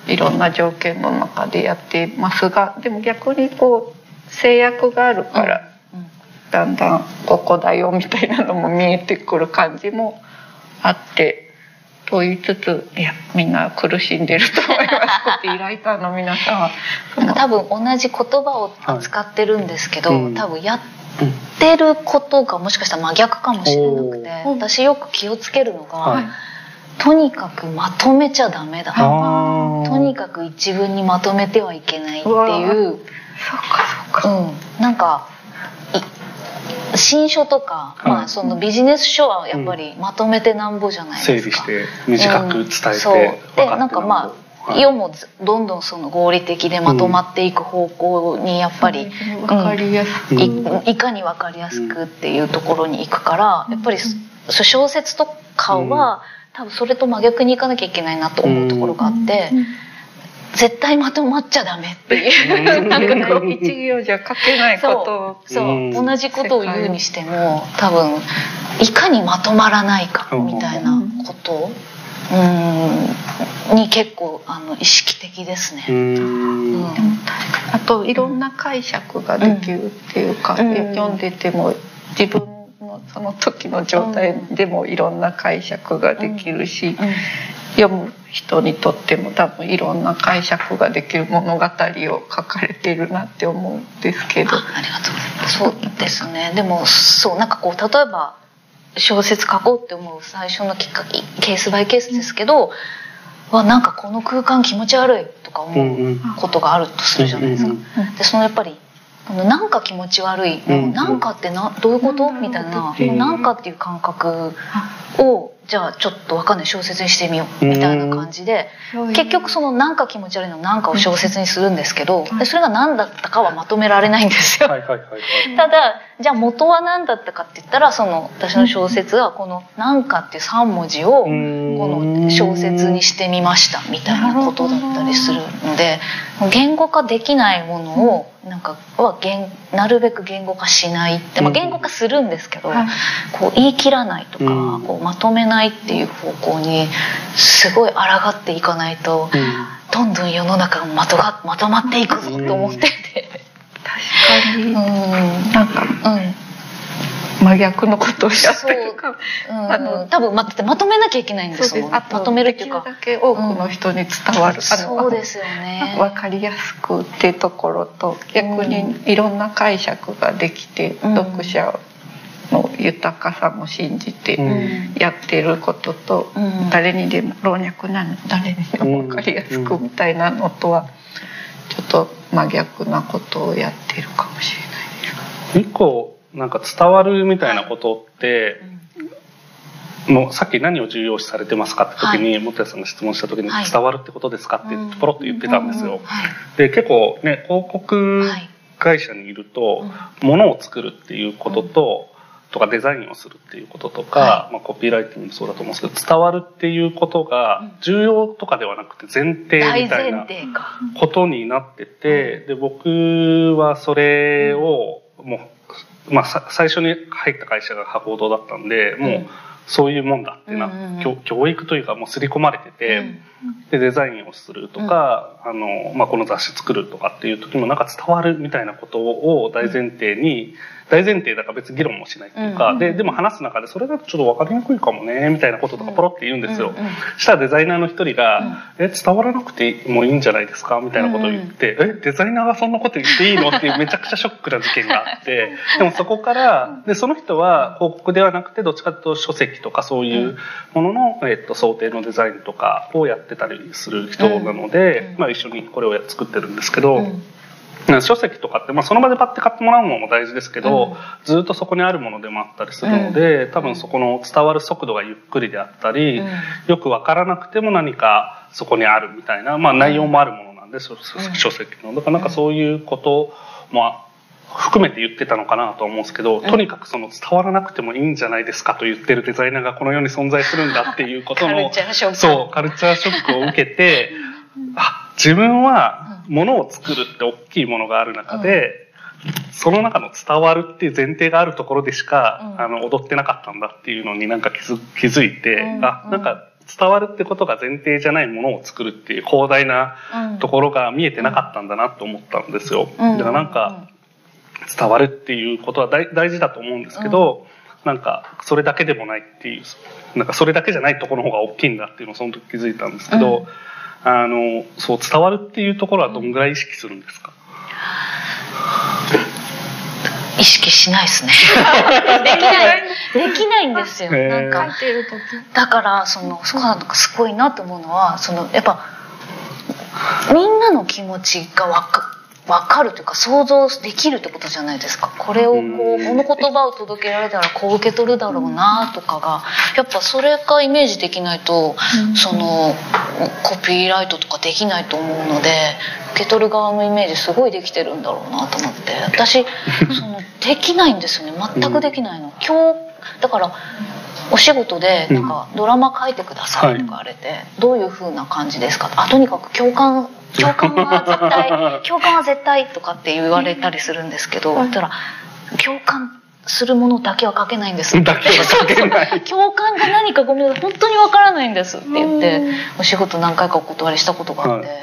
いろんな条件の中でやっていますがでも逆にこう制約があるからうん。だんだんここだよみたいなのも見えてくる感じもあって。と言いつついやみんな苦しんでると思います。ライターの皆さんは。多分同じ言葉を扱ってるんですけど、はいうん。多分やってることがもしかしたら真逆かもしれなくて私よく気をつけるのが、はい。とにかくまとめちゃダメだとにかく一文にまとめてはいけないっていう。そうかそうか。うん、なんかい新書とか、はい。まあ、そのビジネス書はやっぱりまとめてなんぼじゃないですか。整理して短く伝えて、うん。そう。でなんかまあはい。世もずどんどんその合理的でまとまっていく方向にやっぱり、わかりやすく、うんいいかに分かりやすくっていうところに行くからやっぱりそ小説とかは多分それと真逆にいかなきゃいけないなと思うところがあって絶対まとまっちゃダメっていう。なんかこう一行じゃ書けないこと。をそう。そう、うん。同じことを言うにしても多分いかにまとまらないかみたいなこと。うん。に結構あの意識的ですね。ううん。んあといろんな解釈ができるっていうか、うん。読んでても自分のその時の状態でもいろんな解釈ができるし、読む人にとっても多分いろんな解釈ができる物語を書かれているなって思うんですけど。あありがとうございます。そうですね。でもそうなんかこう例えば小説書こうって思う最初のきっかけケースバイケースですけど、わなんかこの空間気持ち悪いとか思ううんうんことがあるとするじゃないですか。うんうんでそのやっぱりなんか気持ち悪いの、うんなんかってなどういうこと？みたいな、うんなんかっていう感覚をじゃあちょっとわかんない小説にしてみようみたいな感じで、結局そのなんか気持ち悪いのなんかを小説にするんですけど、でそれが何だったかはまとめられないんですよ。ただじゃあ元は何だったかって言ったらその私の小説はこの「なんか」っていう3文字をこの小説にしてみましたみたいなことだったりするので言語化できないものをなんかは言なるべく言語化しないって、まあ、言語化するんですけど、はい。こう言い切らないとか、うん。こうまとめないっていう方向にすごい抗っていかないと、どんどん世の中がまとがまとまっていくぞと思ってて。確かに、う。んなんかうん。真逆のことをやってるかも。う。ん。あの多分まってまとめなきゃいけないんですもんそうですあとまとめるっていうかできるだけ多くの人に伝わる、あのそうですよね。分かりやすくっていうところと逆にいろんな解釈ができて、うん。読者の豊かさも信じてうん。やってることと、うん。誰にでも老若男女誰にでも分かりやすくみたいなのとはちょっと真逆なことをやってるかもしれないです。一個なんか伝わるみたいなことって、もうさっき何を重要視されてますかって時に、元谷さんが質問した時に、はい。伝わるってことですかってポロッと言ってたんですよ。はい。で結構ね広告はい。会社にいると、物を作るっていうことと、とかデザインをするっていうこととか、はまあ、コピーライティングもそうだと思うんですけど伝わるっていうことが重要とかではなくて前提大みたいなことになってて、で僕はそれをもう、まあ、さ最初に入った会社が博報堂だったんでもううん。そういうもんだってな、うんうん教教育というかもう刷り込まれてて、でデザインをするとか、あのまあ、この雑誌作るとかっていう時もなんか伝わるみたいなことを大前提に、大前提だから別に議論もしないっていうか、うん。ででも話す中でそれだとちょっと分かりにくいかもねみたいなこととかポロって言うんですよ。うんうんしたらデザイナーの一人が「え伝わらなくてもいいんじゃないですか?」みたいなことを言って「えデザイナーがそんなこと言っていいの?」っていうめちゃくちゃショックな事件があってでもそこからでその人は広告ではなくてどっちかというと書籍とかそういうものの、えっと想定のデザインとかをやってたりする人なので、うん。まあ、一緒にこれを作ってるんですけど。うん。書籍とかって、まあ、その場でパッて買ってもらうのも大事ですけど、うん。ずっとそこにあるものでもあったりするので、多分そこの伝わる速度がゆっくりであったり、うん。よく分からなくても何かそこにあるみたいな、まあ、内容もあるものなんで、書籍の。だからなんかそういうことも含めて言ってたのかなと思うんですけど、とにかくその伝わらなくてもいいんじゃないですかと言ってるデザイナーがこの世に存在するんだっていうことのカルチャーショック。そうカルチャーショックを受けてあ自分はものを作るって大きいものがある中で、その中の伝わるっていう前提があるところでしか、うん。あの踊ってなかったんだっていうのになんか気づ気づいて、うん。あなんか伝わるってことが前提じゃないものを作るっていう広大なうん。ところが見えてなかったんだなと思ったんですよ。うん。だからなんか伝わるっていうことは大大事だと思うんですけど、なんかそれだけでもないっていうなんかそれだけじゃないところの方が大きいんだっていうのをその時気づいたんですけど、うん。あのそう伝わるっていうところはどんぐらい意識するんですか、意識しないですね。できない。できないんですよ。へー。なんか。書いてる時だからそのそうなのかすごいなと思うのはそのやっぱみんなの気持ちがわか分かるというか想像できるってことじゃないですか。これをこううんこの言葉を届けられたらこう受け取るだろうなとかが。やっぱそれがイメージできないとそのコピーライトとかできないと思うので受け取る側のイメージすごいできてるんだろうなと思って。私そのできないんですよね。全くできないの。今日だからお仕事でなんかドラマ書いてくださいとか言われて、どういう風な感じですか？あとにかく共感 共感は絶対共感は絶対とかって言われたりするんですけど、はい。だから共感するものだけは書けないんです。だけは書けない。共感が何かごめんなさい。本当にわからないんですって言ってお仕事何回かお断りしたことがあって、はへ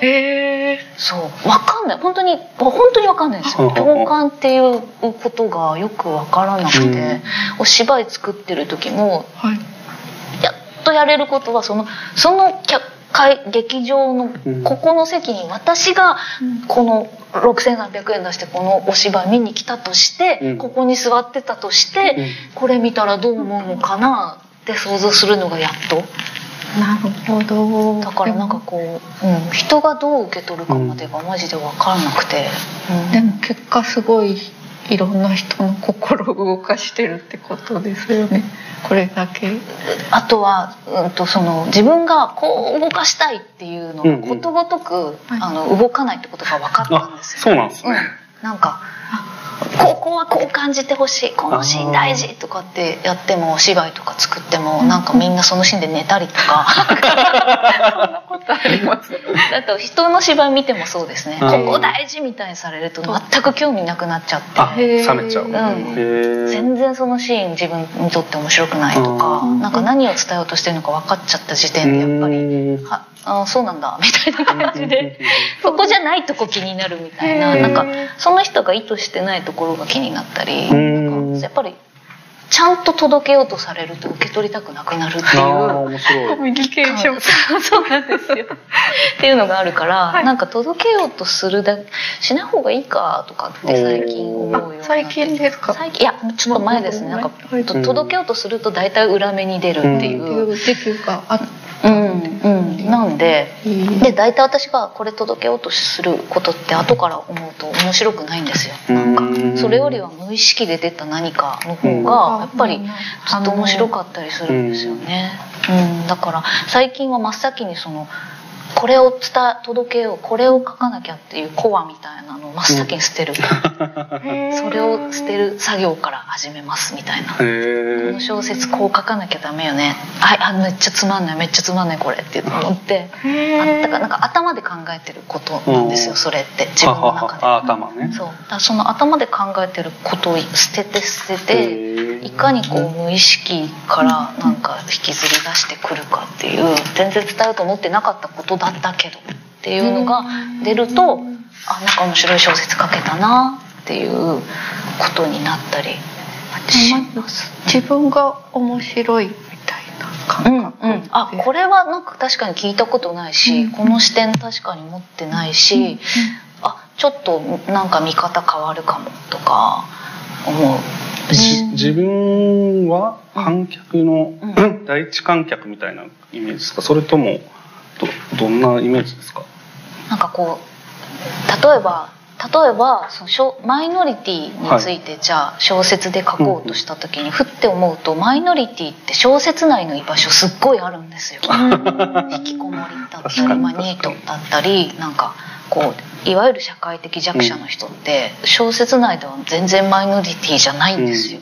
えそう。わかんない。本当に本当にわかんないんですよ。共感っていうことがよくわからなくて、うん。お芝居作ってる時もはい。やっとやれることはそのその客会劇場のうん。ここの席に私がうん。この6300円出してこのお芝居見に来たとして、うん。ここに座ってたとして、うん。これ見たらどう思うのかなって想像するのがやっと。なるほど。だからなんかこう、うん、人がどう受け取るかまでがマジで分からなくて、うん。でも結果すごいいろんな人の心を動かしてるってことですよね。これだけ。あとは、うん、とその自分がこう動かしたいっていうのがことごとく、はい。あの動かないってことが分かったんあですよ。そうなんですね、うん、なんかここはこう感じてほしいこのシーン大事とかってやってもお芝居とか作ってもなんかみんなそのシーンで寝たりとか。そんなことあります。あと人の芝居見てもそうですね。うん。ここ大事みたいにされると全く興味なくなっちゃって。冷めちゃう、ん。へえ全然そのシーン自分にとって面白くないとかうん。なんか何を伝えようとしてるのか分かっちゃった時点でやっぱりりはあそうなんだみたいな感じで。そこじゃないとこ気になるみたいな。なんかその人が意図してないところが気になったりうん。なんかやっぱりちゃんと届けようとされると受け取りたくなくなるってああいう。面白い。コミュニケーション。そうなんですよ。っていうのがあるから、はい。なんか届けようとするだしない方がいいかとかって最近思うよ最近ですか？最近いやちょっと前ですね。なんかはいと届けようとすると大体裏目に出るっていう、時期があっうんうん、なんでうんで大体私がこれ届けようとすることって後から思うと面白くないんですよ。なんかうんそれよりは無意識で出た何かの方がやっぱりずっと面白かったりするんですよね、うん、だから最近は真っ先にそのこれを伝え届けようこれを書かなきゃっていうコアみたいなのを真っ先に捨てる、それを捨てる作業から始めますみたいな。へこえの小説こう書かなきゃダメよね。はいあめっちゃつまんないめっちゃつまんないこれって思ってあだからなんか頭で考えてることなんですようん。それって自分の中で。あ頭ね。そう。だからその頭で考えてることを捨てて捨てていかにこう無意識からなんか引きずり出してくるかっていう全然伝えようと思ってなかったことだったけどっていうのが出るとあなんか面白い小説書けたなっていうことになったりします。自分が面白いみたいなうん感覚う。ん、あこれはなんか確かに聞いたことないし、うん。この視点確かに持ってないし、あちょっとなんか見方変わるかもとか思う。し、自分は観客の、う第一観客みたいなイメージですか？それともどどんなイメージですか？なんかこう例えば例えばその小マイノリティについてじゃあ小説で書こうとした時にふって思うとマイノリティって小説内の居場所すっごいあるんですよ。引きこもりだったり、確かに。まあ、ニートだったりなんかこういわゆる社会的弱者の人って小説内では全然マイノリティじゃないんですよ。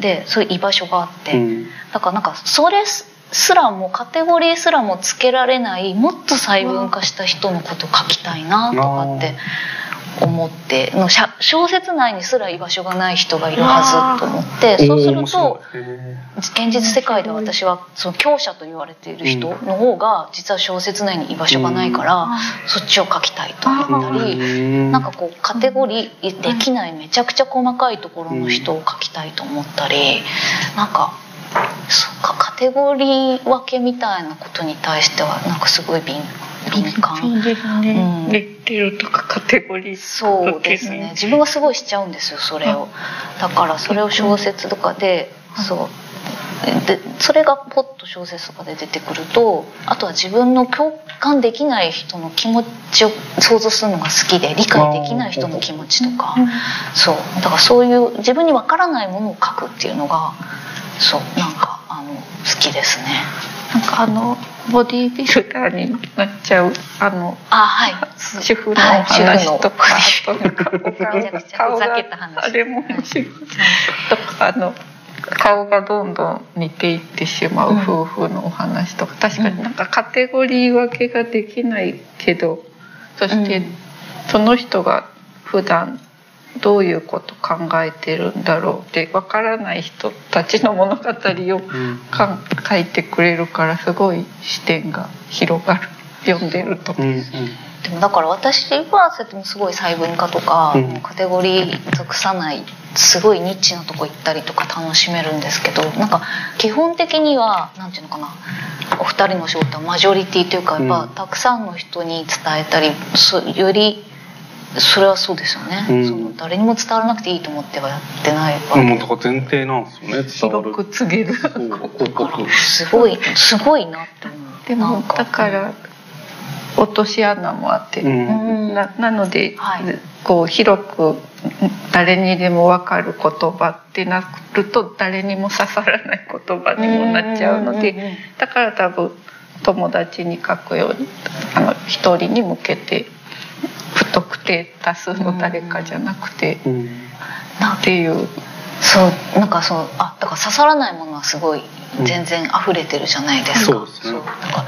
でそういう居場所があって、うん。だからなんかそれすすらもカテゴリーすらもつけられないもっと細分化した人のこと書きたいなとかって思っての小説内にすら居場所がない人がいるはずと思ってそうする面と現実世界で私はその強者と言われている人の方が実は小説内に居場所がないからそっちを書きたいと思ったーり。うん。なんかこうカテゴリーできないめちゃくちゃ細かいところの人を描きたいと思ったりなんかそうかカテゴリー分けみたいなことに対してはなんかすごい敏敏そう感ですね、うん。レッテルとかカテゴリーそうですね。自分がすごいしちゃうんですよそれを。だからそれを小説とかでそう。でそれがポッと小説とかで出てくるとあとは自分の共感できない人の気持ちを想像するのが好きで理解できない人の気持ちとか。そう。だからそういう自分にわからないものを書くっていうのがそうなんかあの好きですね。なんかあのボディービルダーになっちゃうあのあはい。主婦のお話とか、はいあれもとかあの顔がどんどん似ていってしまう夫婦のお話とか、確かになんかカテゴリー分けができないけどそしてうん。その人が普段どういうこと考えてるんだろうってわからない人たちの物語を書いてくれるからすごい視点が広がる。読んでると。うんうん。でもだから私はそうやってもすごい細分化とか、うん。カテゴリー属さないすごいニッチなとこ行ったりとか楽しめるんですけどなんか基本的にはなんていうのかな。お二人の仕事はマジョリティというかやっぱ、うん。たくさんの人に伝えたりそよりそれはそうですよね、うん。その誰にも伝わらなくていいと思ってはやってないわけ。もうだから前提なんですよね。伝わる。広く告げる。すごいすごいなって思う。でもなんだから落とし穴もあって、うんうん。ななので、はい。こう広く誰にでも分かる言葉ってなると誰にも刺さらない言葉にもなっちゃうのでだから多分友達に書くようにあの一人に向けて不特定多数の誰かじゃなくてうん。なっていう。そうなんかそうあだから刺さらないものはすごいうん。全然溢れてるじゃないですか、そうですね。なんか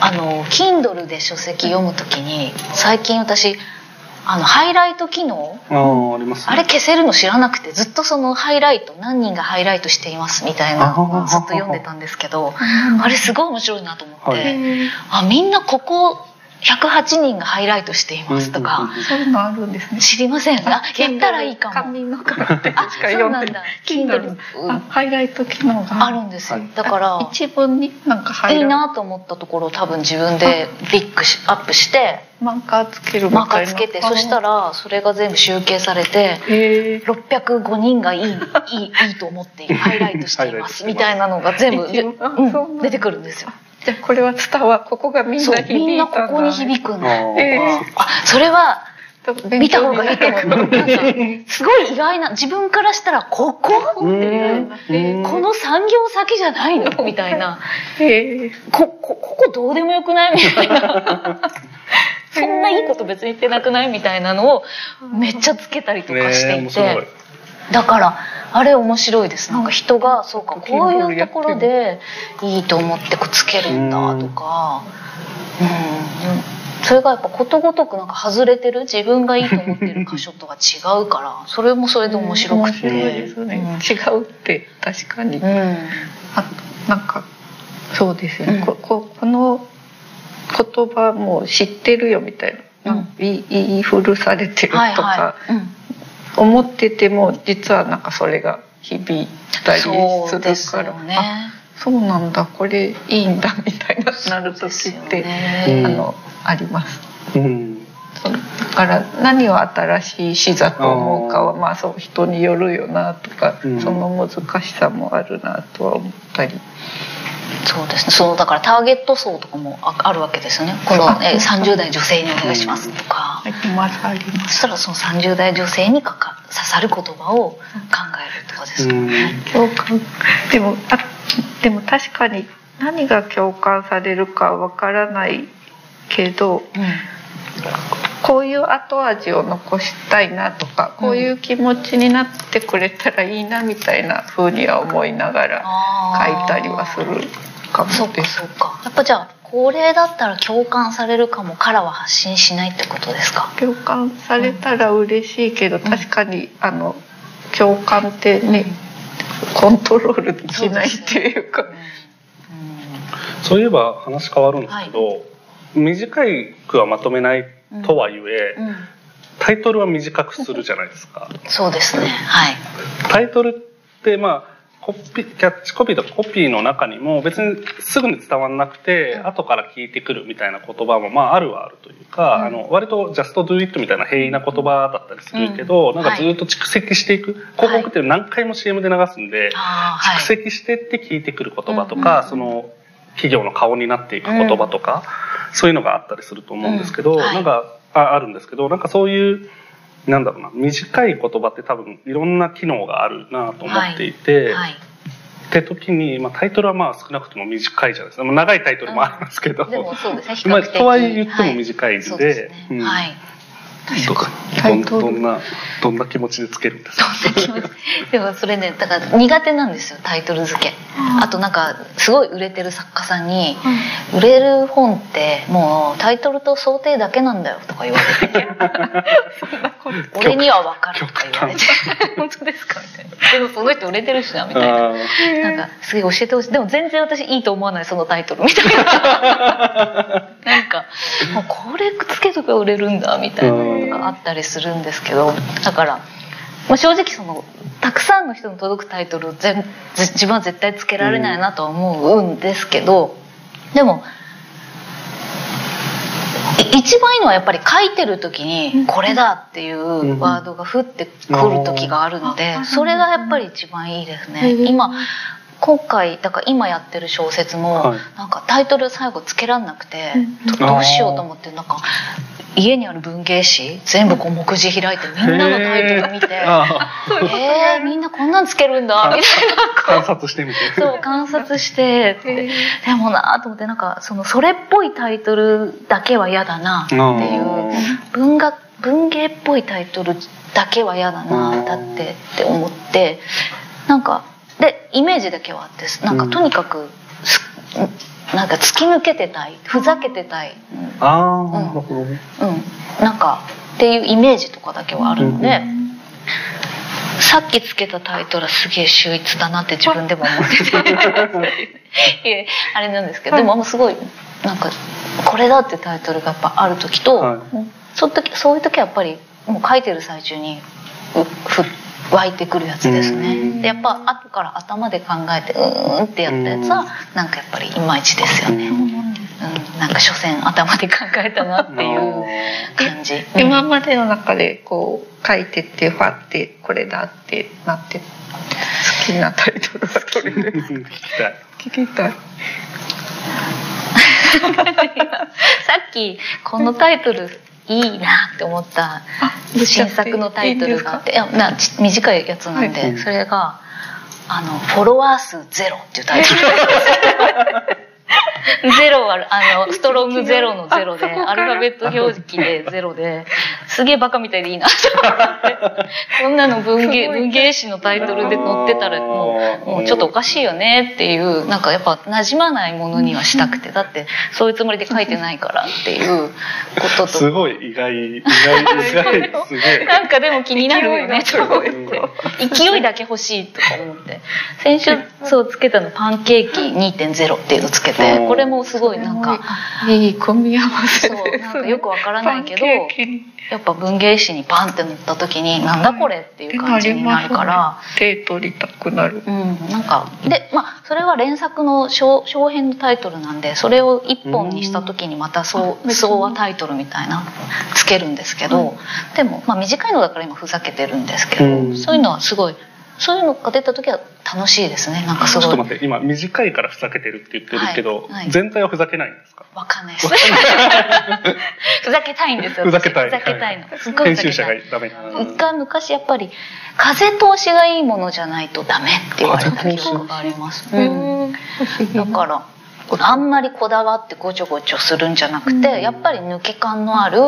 あの Kindle で書籍読むときに最近私あのハイライト機能ああありますね。あれ消せるの知らなくてずっとそのハイライト何人がハイライトしていますみたいなのをずっと読んでたんですけどあれすごい面白いなと思って、はい。あみんなここ108人がハイライトしていますとか、うんうんうんそういうのあるんですね。知りません。あやったらいいかも。紙の紙って。あしか読んでそうなんだ。Kindle うん。あハイライト機能が。あるんですよ、はい。だから一文になんかハイライトいいなと思ったところを多分自分でビッグしアップしてマーカーつけるみマーカたいな。ーつけてそしたらそれが全部集計されてへえ。605人がいいいいいいと思ってハイライトしています。みたいなのが全部、うん出てくるんですよ。じゃあこれは伝わここがみんな響いたんだ。みんなここに響くんだあー。えあそれはえ見た方がいいと思う。すごい意外な自分からしたらここ？うっていう。ん。この産業先じゃないの？みたいな。ここここどうでもよくない？みたいな。そんないいこと別に言ってなくない？みたいなのをめっちゃつけたりとかしていて、だからあれ面白いですなんか人がそうかこういうところでいいと思ってこうつけるんだとかうんそれがやっぱことごとくなんか外れてる自分がいいと思ってる箇所とは違うからそれもそれで面白くて。面白いですね、違うって確かに、うんうんあなんかそうですよね、うんこここの言葉もう知ってるよみたいな、うん言い言い古されてるとか、はいはい、うん思ってても実はなんかそれが響いたりすそうるですよから、ね。あそうなんだこれいいんだみたいななる時って、うんあのあります。うん。そうだから何を新しい詩だと思うかはまあそう人によるよなとか、うん。その難しさもあるなとは思ったり。そうですね。そうだからターゲット層とかもああるわけですよね。このえ30代女性にお願いしますとか。ありますあります。そしたらその30代女性にかか刺さる言葉を考えるとかですかね。共感でもあでも確かに何が共感されるかわからないけどこういう後味を残したいなとかこういう気持ちになってくれたらいいなみたいな風には思いながら書いたりはするかもそうかですそうか。やっぱじゃあこれだったら共感されるかもからは発信しないってことですか？共感されたら嬉しいけど、確かにあの共感ってねコントロールできないっていうか。そういえば話変わるんですけど、短い句はまとめないとはいえ、うん、タイトルは短くするじゃないですか。そうですね。はい。タイトルってまあコピキャッチコピーとかコピーの中にも別にすぐに伝わらなくて、うん。後から聞いてくるみたいな言葉もまああるはあるというか、うん。あの割と just do it みたいな平易な言葉だったりするけど、うん。なんかずっと蓄積していく、広告って何回も CM で流すんで、あー蓄積してって聞いてくる言葉とか、うんその企業の顔になっていく言葉とか、そういうのがあったりすると思うんですけど、うん。はい。なんかああるんですけどなんかそういうなんだろうな短い言葉って多分いろんな機能があるなと思っていて、はい。って時に、まあ、タイトルはまあ少なくとも短いじゃないですか、まあ長いタイトルもありますけど、でもそうですね。比まあとは言っても短いんで,、そうですね。うん。はいどどんどんなどんな気持ちでつけるんですか？でもそれねだから苦手なんですよタイトル付け。あとなんかすごい売れてる作家さんに「売れる本ってもうタイトルと想定だけなんだよ」とか言われて「俺には分かる」とか言われて「本当ですか?」みたいな「でもその人売れてるしな」みたいな。なんかすげえ教えてほしい。でも全然私いいと思わないそのタイトルみたいな。なんかもうこれつけとけば売れるんだみたいなのがあったりするんですけどだから、まあ、正直そのたくさんの人に届くタイトルを全自自分は絶対つけられないなとは思うんですけどでもい一番いいのはやっぱり書いてる時にこれだっていうワードが降ってくる時があるのでそれがやっぱり一番いいですね。今今回だから今やってる小説もはい。なんかタイトル最後つけらんなくてどどうしようと思ってなんか家にある文芸誌全部こう目次開いてみんなのタイトル見てえー、みんなこんなんつけるんだみたいな。ー 観察してみて。そう観察してって。でもなと思ってなんかそのそれっぽいタイトルだけは嫌だなっていう。文学文芸っぽいタイトルだけは嫌だなだってって思って。なんかでイメージだけはあってなんかとにかくすなんか突き抜けてたい。ふざけてたい、うん。ああなるほどね。うん、なんかっていうイメージとかだけはあるので、さっきつけたタイトルはすげえ秀逸だなって自分でも思ってて。あれなんですけどでもすごいなんかこれだってタイトルがやっぱある時と、はい。その時そういう時はやっぱりもう書いてる最中にうふ湧いてくるやつですね。でやっぱ後から頭で考えてうーんってやったやつはなんかやっぱりいまいちですよね。うん、なんか所詮頭で考えたなっていう感じ。今までの中でこう書いてってファってこれだってなって好きなタイトルはどれで聞きたい。聞きたい。さっきこのタイトルいいなって思った新作のタイトルがあっていやまあち短いやつなんで、はい。それがあの「フォロワー数ゼロ」っていうタイトル ゼロはあのストロングゼロのゼロでアルファベット表記でゼロですげえバカみたいでいいな。と思ってこんなの文芸文芸誌のタイトルで載ってたらもうもうちょっとおかしいよねっていうなんかやっぱ馴染まないものにはしたくてだってそういうつもりで書いてないからっていうことと。すごい意外意外意外 すげえ。なんかでも気になるよねと思って。うん勢いだけ欲しいとか思って。先週そうつけたのパンケーキ2.0っていうのつけて。これもすごいなんかいい組み合わせそうですねなんかよくわからないけどやっぱ文芸誌にパンって載った時になんだこれっていう感じになるから。手取りたくなる。うん、なんかでまあそれは連作の小小編のタイトルなんでそれを一本にした時にまたそう総和タイトルみたいなのつけるんですけど、でも、まあ、短いのだから今ふざけてるんですけど、うん。そういうのはすごいそういうのが出た時は楽しいですね。なんかすちょっごいと待って今短いからふざけてるって言ってるけど、はいはい。全体はふざけないんですか？わかんないです。ふざけたいんですよふざけたい。ふざけたいの、すっごい編集者ふざけたい。がダメ一回昔やっぱり風通しがいいものじゃないとダメって言われた記憶があります、うん。だからあんまりこだわってごちょごちょするんじゃなくて、やっぱり抜け感のある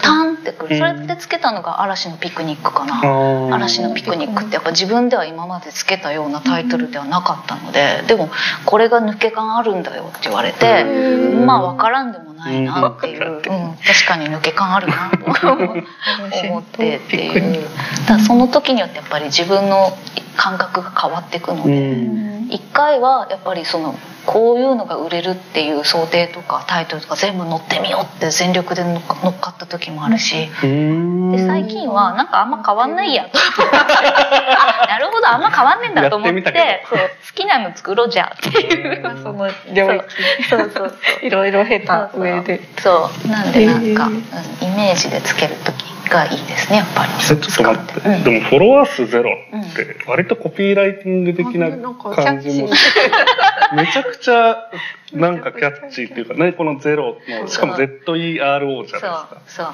タンってくるそれってつけたのが「嵐のピクニック」かな、ー。嵐のピクニックってやっぱ自分では今までつけたようなタイトルではなかったのででもこれが抜け感あるんだよって言われてまあ分からんでもないなっていう、うん、確かに抜け感あるなと 思ってっていう。だからその時によってやっぱり自分の感覚が変わっていくのうで。ん。一回はやっぱりそのこういうのが売れるっていう想定とかタイトルとか全部乗ってみようって全力で乗っか乗った時もあるし、うん。で最近はなんかあんま変わんないやと思って。あなるほどあんま変わんねえんだと思って。そう好きなの作ろうじゃっていうその領域。そうそうそう。いろいろ経た上で。そうなんでなんか、へうんイメージでつける時がいいですねやっぱり。ちょっと待って、うん。でもフォロワー数ゼロって割とコピーライティング的な感じもして めちゃくちゃなんかキャッチーっていうかねこのゼロのしかも ZERO じゃないですそうかそう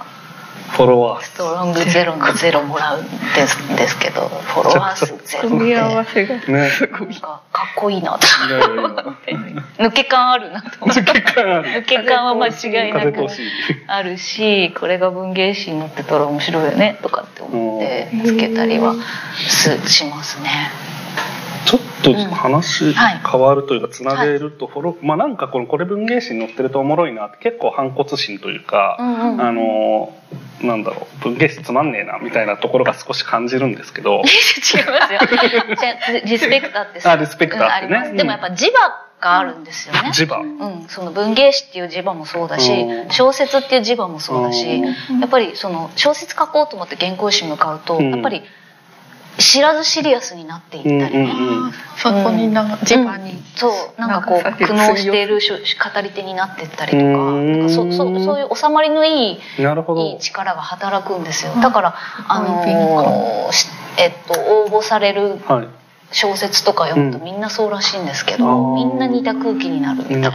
フォロワー。ストロングゼロのゼロもらうんですですけどフォロワー数ゼロ。組み合わってせがね。なんかかっこいいなと。いやいや。いや抜け感あるなと思って。抜け感ある。抜け感は間違いなくあるしこれが文芸誌に載ってたら面白いよねとかって思ってつけたりはすしますね。ちょっと話はい変わるというかつなげるとフォロ、まあなんかこのこれ文芸誌に載ってるとおもろいなって結構反骨心というか、あのなんだろう文芸誌つまんねえなみたいなところが少し感じるんですけど。違いますよ。じゃあリスペクターってさあリスペクターってね。うんあります。でもやっぱ磁場があるんですよね。磁場。うん、その文芸誌っていう磁場もそうだしうん。小説っていう磁場もそうだしうん。やっぱりその小説書こうと思って原稿紙向かうとうん。やっぱり知らずシリアスになっていったり。ね、うんうんうん。そこにな磁場に、そう。なんかこう苦悩しているし語り手になってったりとかうん。なんかそそそういう収まりのいいなるほど。いい力が働くんですよ。だからあのえっと応募されるはい。小説とか読むとうん。みんなそうらしいんですけど、あー。みんな似た空気になるみたいな。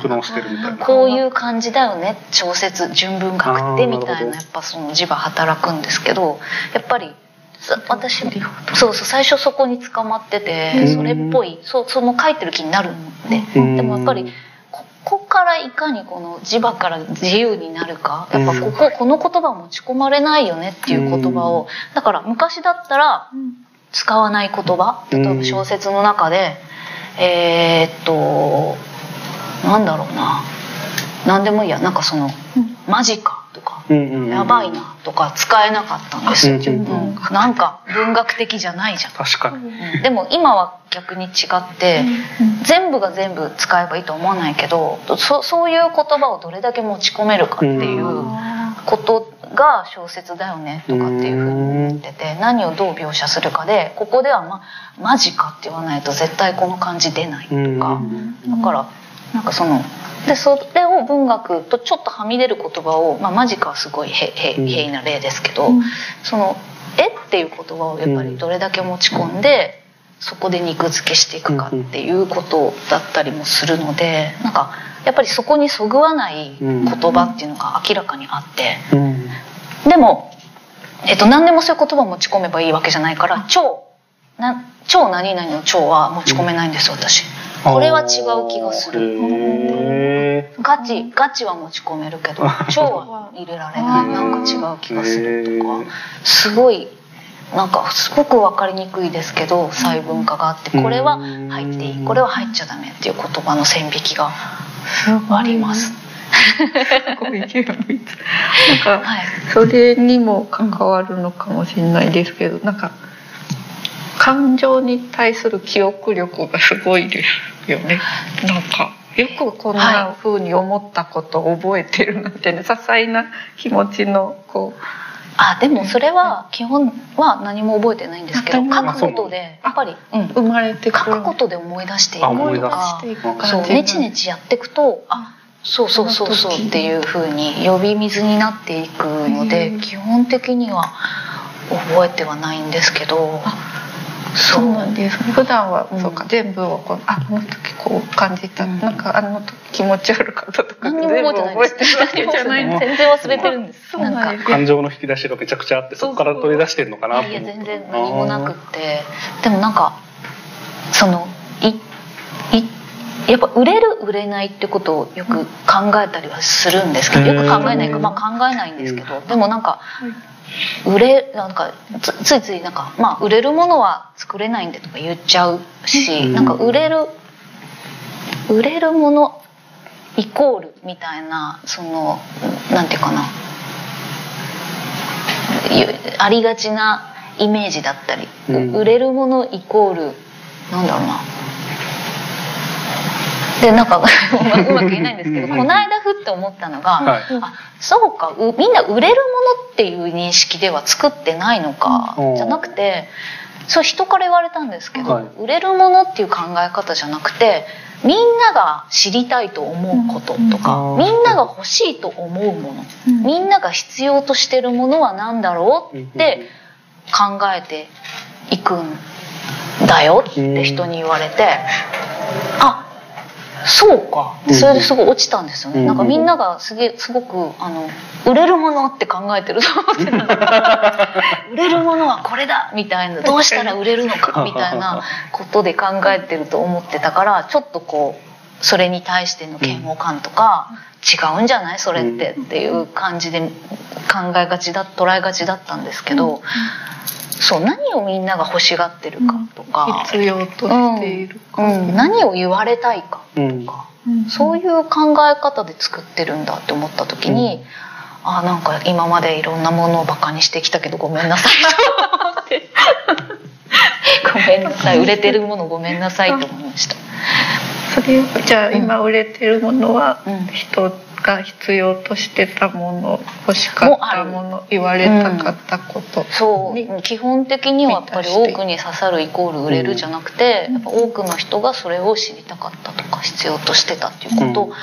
こういう感じだよね小説純文学ってみたいなやっぱその磁場働くんですけどやっぱりさ私そうそう最初そこに捕まっててそれっぽいそうその書いてる気になるんでうん。でもやっぱりここからいかにこの磁場から自由になるかやっぱこここの言葉を持ち込まれないよねっていう言葉を。だから昔だったら使わない言葉例えば小説の中でえーっとなんだろうな。何でもいいや。なんかその「マジか」とかうんうんうん「やばいな」とか使えなかったんですよ、うんうんうん。なんか文学的じゃないじゃん。確かに。うん。でも今は逆に違って全部が全部使えばいいとは思わないけどそそういう言葉をどれだけ持ち込めるかっていうことが小説だよねとかっていうふうに思ってて何をどう描写するかでここでは「ま、マジか」って言わないと絶対この感じ出ないとうん。かだからなんかそのでそれを文学とちょっとはみ出る言葉を、まあ、マジかはすごい平易な例ですけど、その「え」っていう言葉をやっぱりどれだけ持ち込んで、そこで肉付けしていくかっていうことだったりもするのでなんかやっぱりそこにそぐわない言葉っていうのが明らかにあってうん。でも、えっと、何でもそういう言葉を持ち込めばいいわけじゃないから超な超何々の超は持ち込めないんです私。これは違う気がする。へガチガチは持ち込めるけど 超は入れられない。なんか違う気がするとか。すごいなんかすごく分かりにくいですけど細分化があってこれは入っていいこれは入っちゃダメっていう言葉の線引きがあります。なんかはい。それにも関わるのかもしれないですけどなんか感情に対する記憶力がすごいですよね。なんかよくこんな風に思ったことを覚えてるなんてね些細な気持ちのこう。あでもそれは基本は何も覚えてないんですけどうん書くことでやっぱり、うん、生まれて書くことで思い出していくとかそうネチネチやっていくとあそうそうそうそうっていう風に呼び水になっていくのでうん。基本的には覚えてはないんですけどそうなんです。普段は、うん。そうか全部をこうあこの時こう感じた、うん。なんかあの時気持ち悪かったとか何にも覚えてないんです。全部覚えてるわけじゃない。の全然忘れてるんです。なんか。感情の引き出しがめちゃくちゃあってそこから取り出してるのかなといや思って。全然何もなくって。でもなんかそのいいやっぱ売れる売れないってことをよく考えたりはするんですけど。よく考えないか、まあ、考えないんですけど。でもなんか売れなんかつついついなんか、まあ、売れるものは作れないんでとか言っちゃうしなんか売れる売れるものイコールみたいなそのなんていうかな。ゆありがちなイメージだったり、うん。売れるものイコールなんだろうなでなんかうまく言えないんですけどうんこの間ふって思ったのが、はい。あそうかうみんな売れるものっていう認識では作ってないのか、うん。じゃなくてそう人から言われたんですけど、はい。売れるものっていう考え方じゃなくてみんなが知りたいと思うこととか、うん。みんなが欲しいと思うもの、うん。みんなが必要としてるものは何だろうって考えていくんだよって人に言われて、あそうか。でそれですごい落ちたんですよね、うん。なんかみんながすげえすごくあの売れるものって考えてると思ってたんだ 売れるものはこれだ！みたいな。どうしたら売れるのか？みたいなことで考えてると思ってたからちょっとこうそれに対しての嫌悪感とか、違うんじゃない？それってっていう感じで考えがちだ捉えがちだったんですけど、そう何をみんなが欲しがってるかとか、必要としているか、うん、何を言われたいかうんとか、うん。そういう考え方で作ってるんだって思った時に、あなんか今までいろんなものをバカにしてきたけどごめんなさいと。思ってごめんなさい。売れてるものごめんなさいと思いました。それじゃあ今売れてるものはうん。人が必要としてたもの欲しかったもの言われたかったこと、そう。に基本的にはやっぱり多くに刺さるイコール売れるじゃなくて、やっぱ多くの人がそれを知りたかったとか必要としてたっていうこ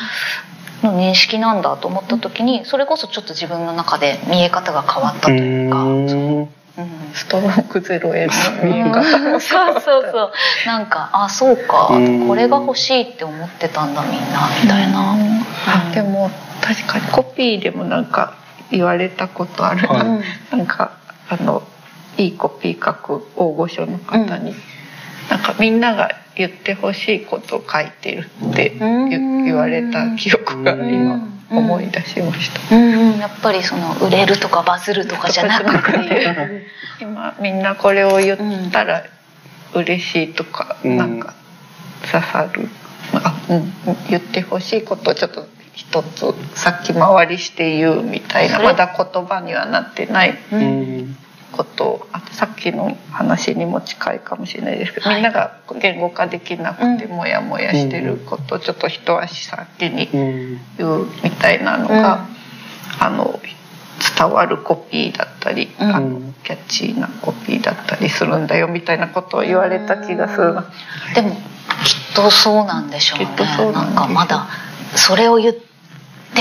との認識なんだと思った時にそれこそちょっと自分の中で見え方が変わったというか。うんうんストロークゼロへの見えうん。方もそうそうそう。なんかあそうか。うん。これが欲しいって思ってたんだみんなみたいな、あでも確かにコピーでもなんか言われたことあるな、はいなんかあのいいコピー書く大御所の方に、なんかみんなが言ってほしいことを書いてるってうん。言言われた記憶が今うん。思い出しました。うん。うん、やっぱりその売れるとかバズるとかじゃなくて。今みんなこれを言ったら嬉しいとか、うん。なんか刺さる、あ、うん、言ってほしいことをちょっと一つ先回りして言うみたいな。まだ言葉にはなってない。ううんんことをあとさっきの話にも近いかもしれないですけど、はい。みんなが言語化できなくてうんモヤモヤしてることをちょっと一足先にうん言うみたいなのが、あの伝わるコピーだったり、うん。あのキャッチーなコピーだったりするんだよみたいなことを言われた気がするな。でもきっとそうなんでしょうね。きっとそうなんでしょうなんかまだそれを言って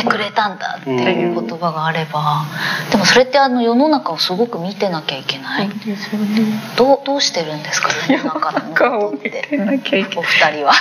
くれたんだっていう言葉があれば、でもそれってあの世の中をすごく見てなきゃいけない、ね。どうどうしてるんですか世の中のことってお。二人は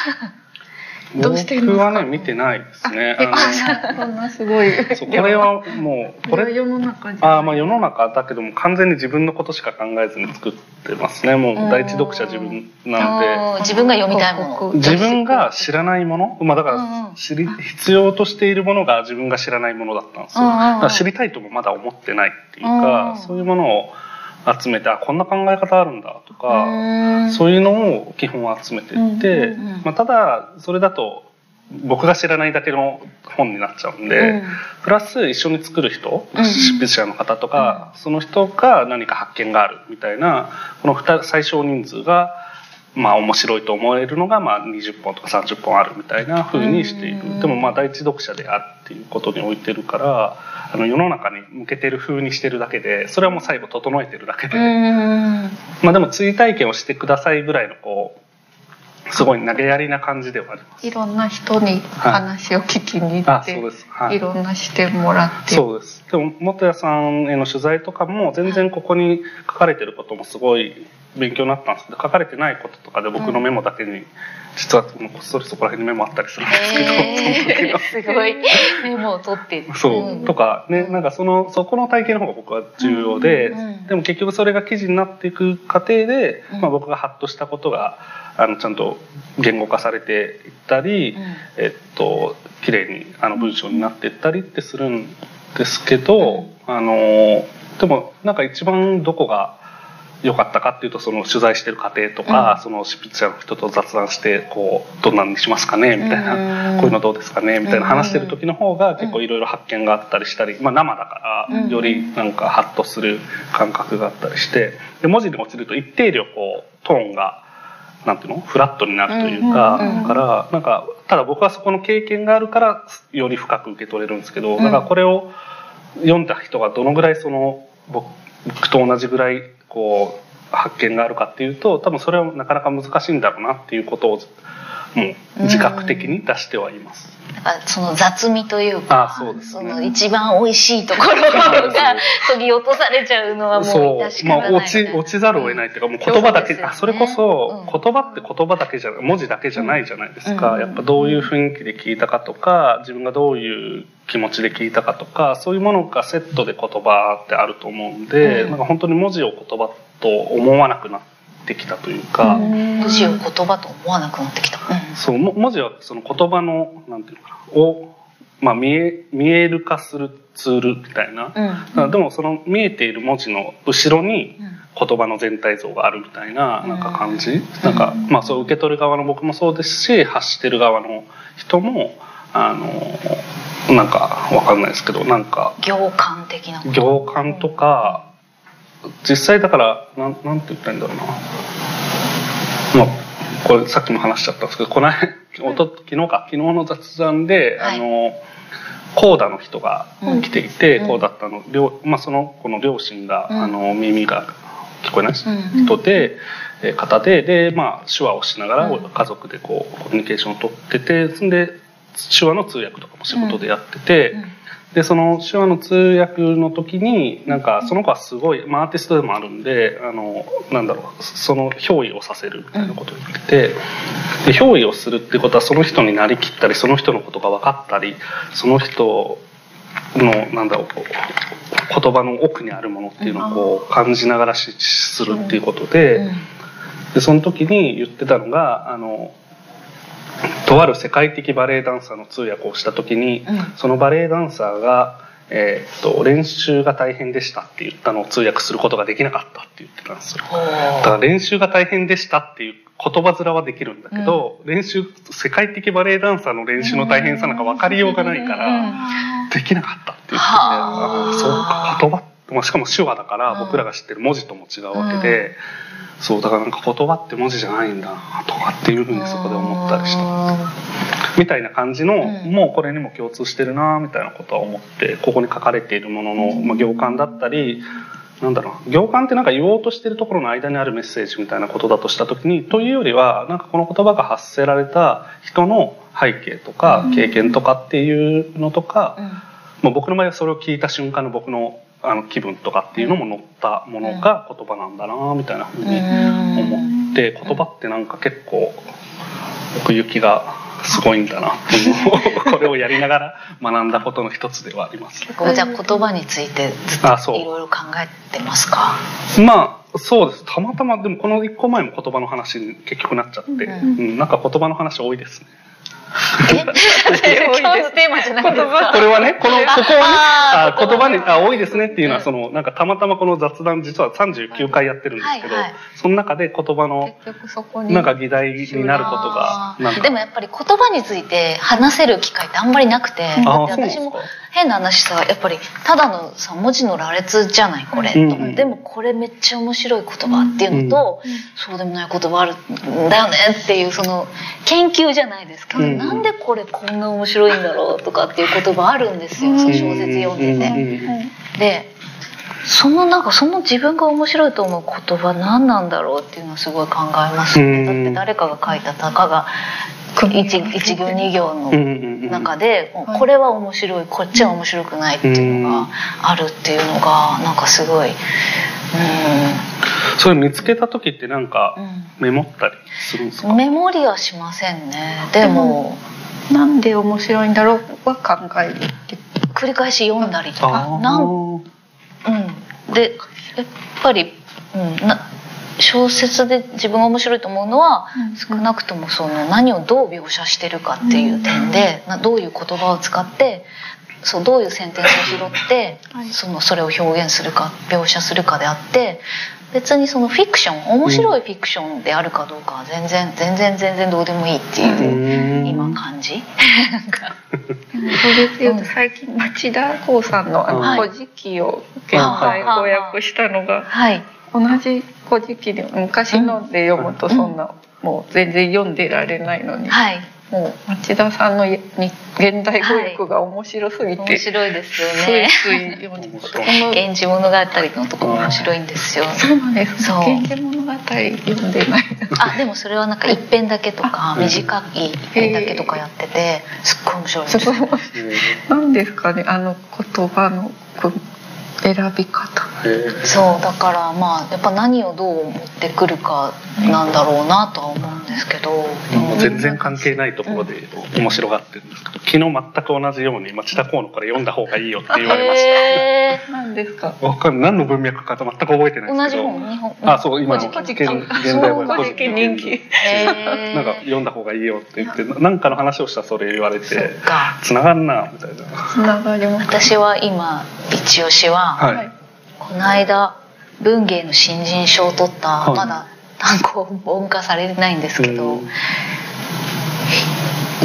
どうしてるんですか僕はね見てないですね。えあのそんなすごい。そうこれはもうこれ世の中あーまあ世の中だけども完全に自分のことしか考えずに作ってますね。もう第一読者自分なんで。うん。自分が読みたいもの。自分が知らないもの？まあだから知り必要としているものが自分が知らないものだったんですよ。知りたいともまだ思ってないっていうかそういうものを集めてあこんな考え方あるんだとかうん。そういうのを基本集めていってうんうんうんまあただそれだと僕が知らないだけの本になっちゃうんで、うん。プラス一緒に作る人、うん。執筆者の方とか、その人が何か発見があるみたいなこの二最小人数がまあ面白いと思えるのがまあ20本とか30本あるみたいな風にしている、うん。でもまあ第一読者であるっていうことに置いてるからあの世の中に向けてる風にしてるだけでそれはもう最後整えてるだけで、うん。まあでも追体験をしてくださいぐらいのこうすごい投げやりな感じではあります。いろんな人に話を聞きに行って、あそうです、はい。いろんな視点もらって。そうです。でも元谷さんへの取材とかも全然ここに書かれてることもすごい勉強になったんです。けど書かれてないこととかで僕のメモだけに、実はこっそりそこら辺にメモあったりするんですけど、その時の。へーすごい。メモを取って。そう、ん。とかねなんかそのそこの体験の方が僕は重要で、うんうんでも結局それが記事になっていく過程で、うん。まあ、僕がハッとしたことがあのちゃんと言語化されていったり、うん。えっと綺麗にあの文章になっていったりってするんですけど、あのでもなんか一番どこが良かったかっていうとその取材してる過程とか、うん。その執筆者の人と雑談してこうどんなのにしますかねみたいな、うん。こういうのどうですかねみたいな話してる時の方が結構いろいろ発見があったりしたり、まあ、生だからうん。よりなんかハッとする感覚があったりしてで文字に落ちると一定量こうトーンがなんていうのフラットになるというか、うんうんうん。からなんかただ僕はそこの経験があるからより深く受け取れるんですけど、うん。だからこれを読んだ人がどのぐらいその僕僕と同じぐらいこう発見があるかっていうと多分それはなかなか難しいんだろうなっていうことをもう自覚的に出してはいます。だからその雑味というかあそうですね。の一番美味しいところがそぎ落とされちゃうのはもうそう。致し、まあ、方ない落ち落ちざるを得ないっていうかもう言葉だけ、ね。あそれこそうん言葉って言葉だけじゃ文字だけじゃないじゃないですか、うん。やっぱどういう雰囲気で聞いたかとか自分がどういう気持ちで聞いたかとかそういうものがセットで言葉ってあると思うんで、うん。なんか本当に文字を言葉と思わなくなってきたというか、文字を言葉と思わなくなってきた、そうも文字はその言葉のなんていうのかなを、まあ、見え見える化するツールみたいな、うん。だからでもその見えている文字の後ろに言葉の全体像があるみたいななんか感じ、なんかまあそう受け取る側の僕もそうですし発してる側の人もあのなんかわかんないですけどなんか行間的な行間とか実際だからなんなんて言ったらいいんだろうな。まあこれさっきも話しちゃったんですけどこの間おと昨日か。昨日の雑談で、はい。あのコーダの人が来ていて、うん。コーダったの両、まあ、その子の両親が、うん。あの耳が聞こえないうん。人で、えー方でで、まあ、手話をしながらうん。家族でこうコミュニケーションを取っててそんで手話の通訳とかも仕事でやってて。うんでその手話の通訳の時になんかその子はすごい、まあ、アーティストでもあるんであのなんだろうその憑依をさせるみたいなことを言ってて、で憑依をするってことはその人になりきったりその人のことが分かったりその人のなんだろう言葉の奥にあるものっていうのをこう感じながらしするっていうことで。うんでその時に言ってたのがあのとある世界的バレエダンサーの通訳をした時に、うん。そのバレエダンサーが、えーっと練習が大変でしたって言ったのを通訳することができなかったって言ってたんですよ。ほだから練習が大変でしたっていう言葉面はできるんだけど、練習世界的バレエダンサーの練習の大変さなんか分かりようがないから、うん。できなかったって言ってて、はあああそうか言葉まあしかも手話だからうん。僕らが知ってる文字とも違うわけで、そうだからなんか言葉って文字じゃないんだなとかっていうふうにそこで思ったりした。みたいな感じの、うん。もうこれにも共通してるなみたいなことは思ってここに書かれているものの、まあ、行間だったりなんだろう行間ってなんか言おうとしてるところの間にあるメッセージみたいなことだとした時にというよりはなんかこの言葉が発せられた人の背景とか経験とかっていうのとか、うん。まあ、僕の場合はそれを聞いた瞬間の僕のあの気分とかっていうのも乗ったものが言葉なんだなみたいなふうに思って言葉ってなんか結構奥行きがすごいんだなっていうのを これをやりながら学んだことの一つではあります。結構じゃあ言葉についてずっあそう。といろいろ考えてますか？まあそうです。たまたまでもこの一個前も言葉の話に結局なっちゃって、ううんなんか言葉の話多いですね。え今日のテーマじゃないですかこれはね、この、ここをね、あ言葉に、あ、多いですねっていうのは、その、なんかたまたまこの雑談実は39回やってるんですけどその中で言葉の、結局そこになんか議題になることがあ、ーなんか。でもやっぱり言葉について話せる機会ってあんまりなくて、私も変な話さやっぱりただのさ文字の羅列じゃないこれ、うんうん。でもこれめっちゃ面白い言葉っていうのと、そうでもない言葉あるんだよねっていうその研究じゃないですけど、うん。なんでこれこんな面白いんだろうとかっていう言葉あるんですよ、その小説読んでて。うんうんうん。でそのなんかその自分が面白いと思う言葉何なんだろうっていうのはすごい考えますね、うん。だって誰かが書いたたかが一一行二行のうんうんうん。中でこれは面白いこっちは面白くないっていうのがあるっていうのがなんかすごい、うん。それ見つけた時ってなんかうん。メモったりするんですか？メモリはしませんね。でもなんで面白いんだろうは考えるって。繰り返し読んだりとあかー。なんうん、でやっぱり、うん、な小説で自分が面白いと思うのは、うん。少なくともその何をどう描写してるかっていう点で、などういう言葉を使ってそうどういうセンテンスを拾って、はい。そのそれを表現するか描写するかであって別にそのフィクション面白いフィクションであるかどうかは全然全然全然どうでもいいっていう、うん。今感じ。それで言うと最近町田光さんの「あはい。の古事記」を現在翻訳したのがはい、同じ古事記で昔ので読むとそんなもう全然読んでられないのに。はいもう町田さんのに現代語訳が面白すぎて、面白いですよついねつい読んで源氏物語のとこ面白いんですよ。そうなんです。源氏物語読んでない。あでもそれはなんか一編だけとかうん短い一編だけとかやっててすっごい面白いですすごいなんですかね。あの言葉の選び方。そうだからまあやっぱ何をどう持ってくるかなんだろうなとは思うんですけど、もう全然関係ないところで面白がってるんですけど昨日全く同じように町田公のから読んだ方がいいよって言われましへなんですか？かんない。何の文脈かと全く覚えてないー同じですけど。本？日本？あそう今の現記現代語そう古事記人気へーなんか読んだ方がいいよって言ってなんかの話をしたらそれ言われてか。繋がんなみたいな。つながります。私は今一押しは、はい、この間文芸の新人賞を取った、はい。まだ単行本化されてないんですけど、うん。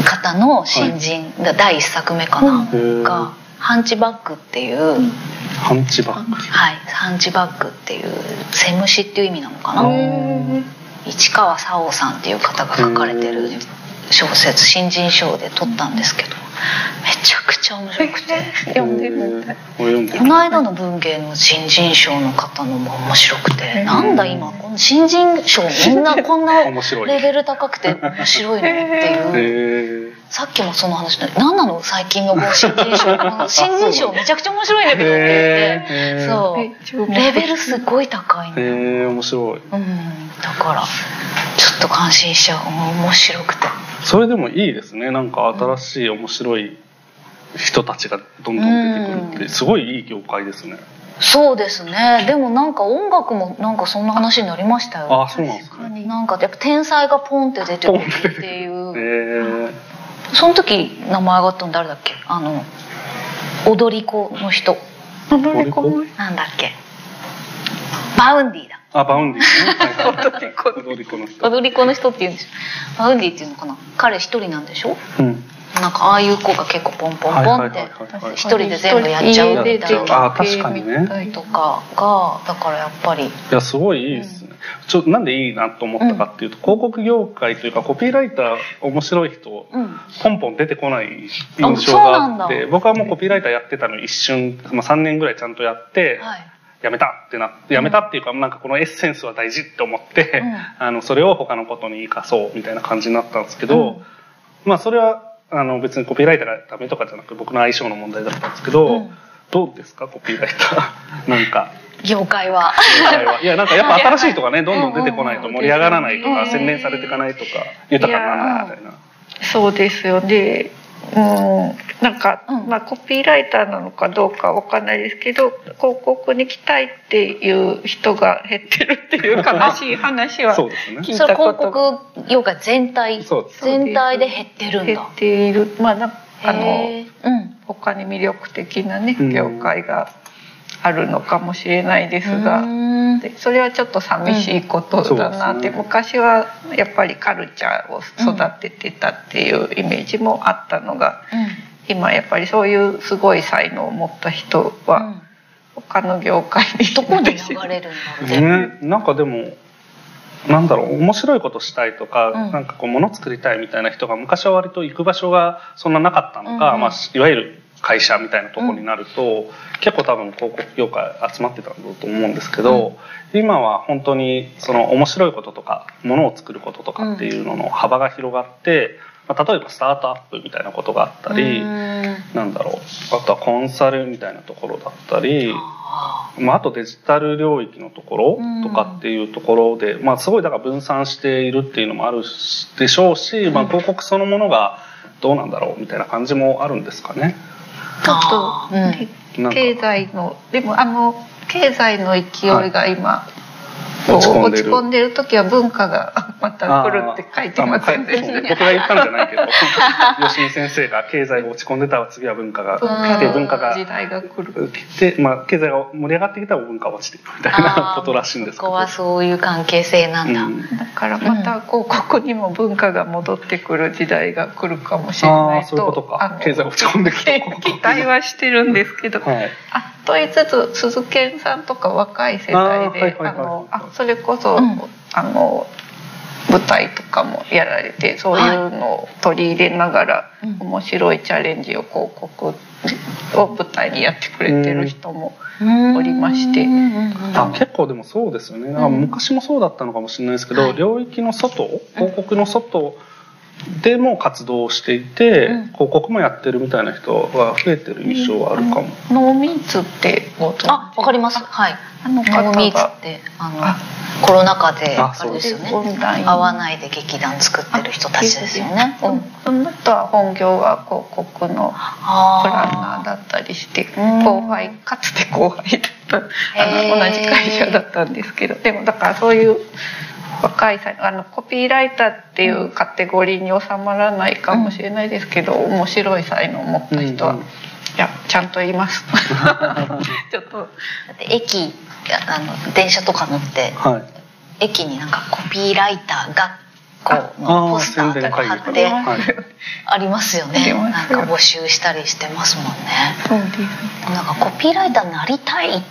方の新人、第一作目かな、うん。が「ハンチバック」っていう、ハンチバック。はい「ハンチバック」っていう「セムシ」っていう意味なのかな、うん。市川沙央さんっていう方が書かれてる小説新人賞で取ったんですけどめちゃくちゃ面白くて。読んでみたいこの間の文芸の新人賞の方のも面白くて、うん。なんだ今この新人賞みんなこんなレベル高くて面白いのっていう、さっきもその話で「何なの？最近の新人賞。この新人賞めちゃくちゃ面白いんだけど」って。言ってそう。レベルすごい高いの、へえ面白い。うん、だからちょっと感心しちゃう。面白くて。それでもいいですね。なんか新しい面白い人たちがどんどん出てくるってすごいいい業界ですね。そうですね。でもなんか音楽もなんかそんな話になりましたよ。あそうなんですねなんかやっぱ天才がポンって出てくるっていへうえその時名前上がったの誰だっけ？あの踊り子の人。踊り子？のなんだっけ？Vaundyだ。あ Vaundyね。はいはい 踊り子の人。踊り子の人って言うんですよ。 Vaundyっていうのかな？彼一人なんでしょ？うんなんかああいう子が結構ポンポンポンって一人で全部やっちゃうみたいなあ確かにね。とかがだからやっぱり。いやすごいいいですね、ちょなんでいいなと思ったかっていうと、広告業界というかコピーライター面白い人うん。ポンポン出てこない印象があって僕はもうコピーライターやってたの一瞬、まあ、3年ぐらいちゃんとやって、はい。やめたってなってやめたっていうか、なんかこのエッセンスは大事って思って、うあのそれを他のことに生かそうみたいな感じになったんですけど、まあそれはあの別にコピーライターがダメとかじゃなく僕の相性の問題だったんですけど、うん。どうですか？コピーライター。なんか。業界は。いやなんかやっぱ新しい人がねどんどん出てこないと盛り上がらないとか洗練されていかないとか豊かにならないみたいな。そうですよね。うん、なんか、うん。まあコピーライターなのかどうかわかんないですけど広告に来たいっていう人が減ってるっていう悲しい話は そうですね。聞いそれ広たこと告業界全体全体で減ってるんだ。減っている。まあなあのうん。他に魅力的なねうん業界があるのかもしれないですが、それはちょっと寂しいことだなって、うんね昔はやっぱりカルチャーを育ててたっていうイメージもあったのが、今やっぱりそういうすごい才能を持った人はうん。他の業界にどこに流れるんだろうねね、なんかでもなんだろう面白いことしたいとか、うん。なんかこう物作りたいみたいな人が昔は割と行く場所がそんななかったのが、うんうん。まあ、いわゆる会社みたいなところになると、結構多分広告業界集まってたんだと思うんですけど、今は本当にその面白いこととか物を作ることとかっていうのの幅が広がって、まあ、例えばスタートアップみたいなことがあったり、うん。なんだろう。あとはコンサルみたいなところだったり。あまあ、あとデジタル領域のところとかっていうところで、まあ、すごいだから分散しているっていうのもあるしでしょうし、まあ、広告そのものがどうなんだろうみたいな感じもあるんですかね。ちょっあと、ーなんか。経済のでもあの経済の勢いが今、こう落ち込んでる。落ち込んでる時は文化がまた来るって書いてませんで。あしたまあ僕が言ったんじゃないけど。吉見先生が経済が落ち込んでたら次は文化が文来て文化が時代が来る。来て、まあ、経済が盛り上がってきたら文化は落ちていくみたいなことらしいんですけど。そこはそういう関係性なんだ、うん。だからまた広告にも文化が戻ってくる時代が来るかもしれないと。あーそういうことか。の経済落ち込んできて期待はしてるんですけど、はい。あと言いつつ鈴賢さんとか若い世代でそれこそ、うん。あの舞台とかもやられてそういうのを取り入れながらうん。面白いチャレンジを広告を舞台にやってくれてる人もおりまして。うん。うんうんあ結構でもそうですよね、なん。か昔もそうだったのかもしれないですけど、はい。領域の外広告の外でも活動をしていて、うん。広告もやってるみたいな人が増えてる印象はあるかも、ノーミーツってあわかります。はい。あの方ノーミーツがってあのあ。コロナ禍でああれですよね。会わないで劇団作ってる人たちですよね。うん。その人は本業が広告のプランナーあだったりしてうん後輩かつて後輩だったあの同じ会社だったんですけど。でもだからそういう若い才あのコピーライターっていうカテゴリーに収まらないかもしれないですけど、面白い才能を持った人は、うんうんいやちゃんと言います。ちょっと。ーだって駅あの電車とか乗ってはい。駅になんかコピーライター学校のああポスターとか貼ってありますよあね。なんか募集したりしてますもんね。そうです。なんかコピーライターになりたいっ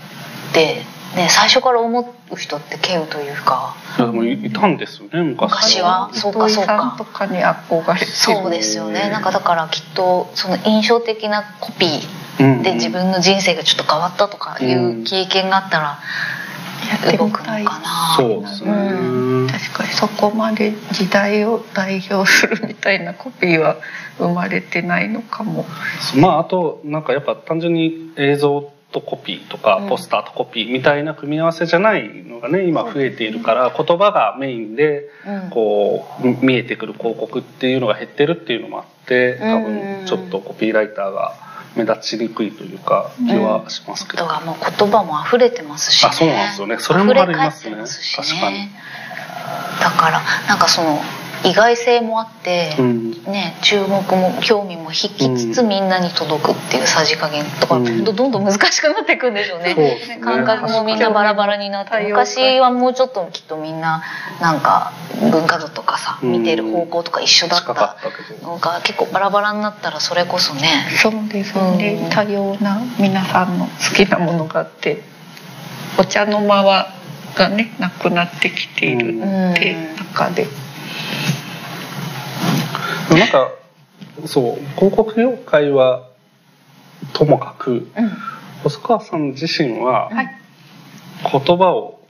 てね最初から思う人って稀有というか。いやでもいたんですよね昔昔は。そうかそうか。とかに憧れてる。そうですよね。なんかだからきっとその印象的なコピうんーで自分の人生がちょっと変わったとかいう経験があったらやって動くのかなそうですね、う確かにそこまで時代を代表するみたいなコピーは生まれてないのかも。まああとなんかやっぱ単純に映像とコピーとかうん。ポスターとコピーみたいな組み合わせじゃないのがね今増えているから言葉がメインでうん。こうみ見えてくる広告っていうのが減ってるっていうのもあって多うん分ちょっとコピーライターが目立ちにくいというか気はしますけど、とかもう言葉も溢れてますしね。あそうなんですよね。それもありますね。溢れ返ってますし確かに。だからなんかその意外性もあって、うん。ね、注目も興味も引きつつうん。みんなに届くっていうさじ加減とか、うん。どどんどん難しくなっていくんでしょうね。ね。感覚もみんなバラバラになって昔はもうちょっときっとみんななんか文化度とかさうん。見てる方向とか一緒だったのが結構バラバラになったらそれこそね。そうですよね、うん。多様な皆さんの好きなものがあってお茶の間はがねなくなってきているって中で、なんかそう広告業界はともかくうん。細川さん自身ははい。言葉を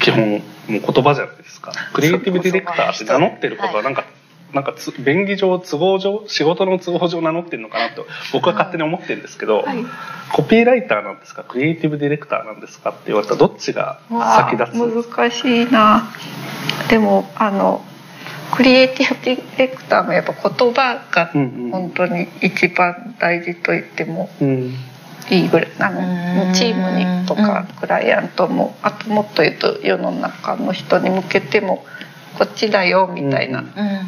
基本もう言葉じゃないですか。クリエイティブディレクターって名乗ってることはなんか、なんかつ便宜上都合上仕事の都合上名乗ってるのかなと僕は勝手に思ってるんですけど、はい。コピーライターなんですか？クリエイティブディレクターなんですか？って言われたらどっちが先立つ難しいな。でもあのクリエイティブディレクターもやっぱ言葉が本当に一番大事と言ってもうん。いいぐらいあうん。のチームにとかうんクライアントもあともっと言うと世の中の人に向けてもこっちだよみたいな、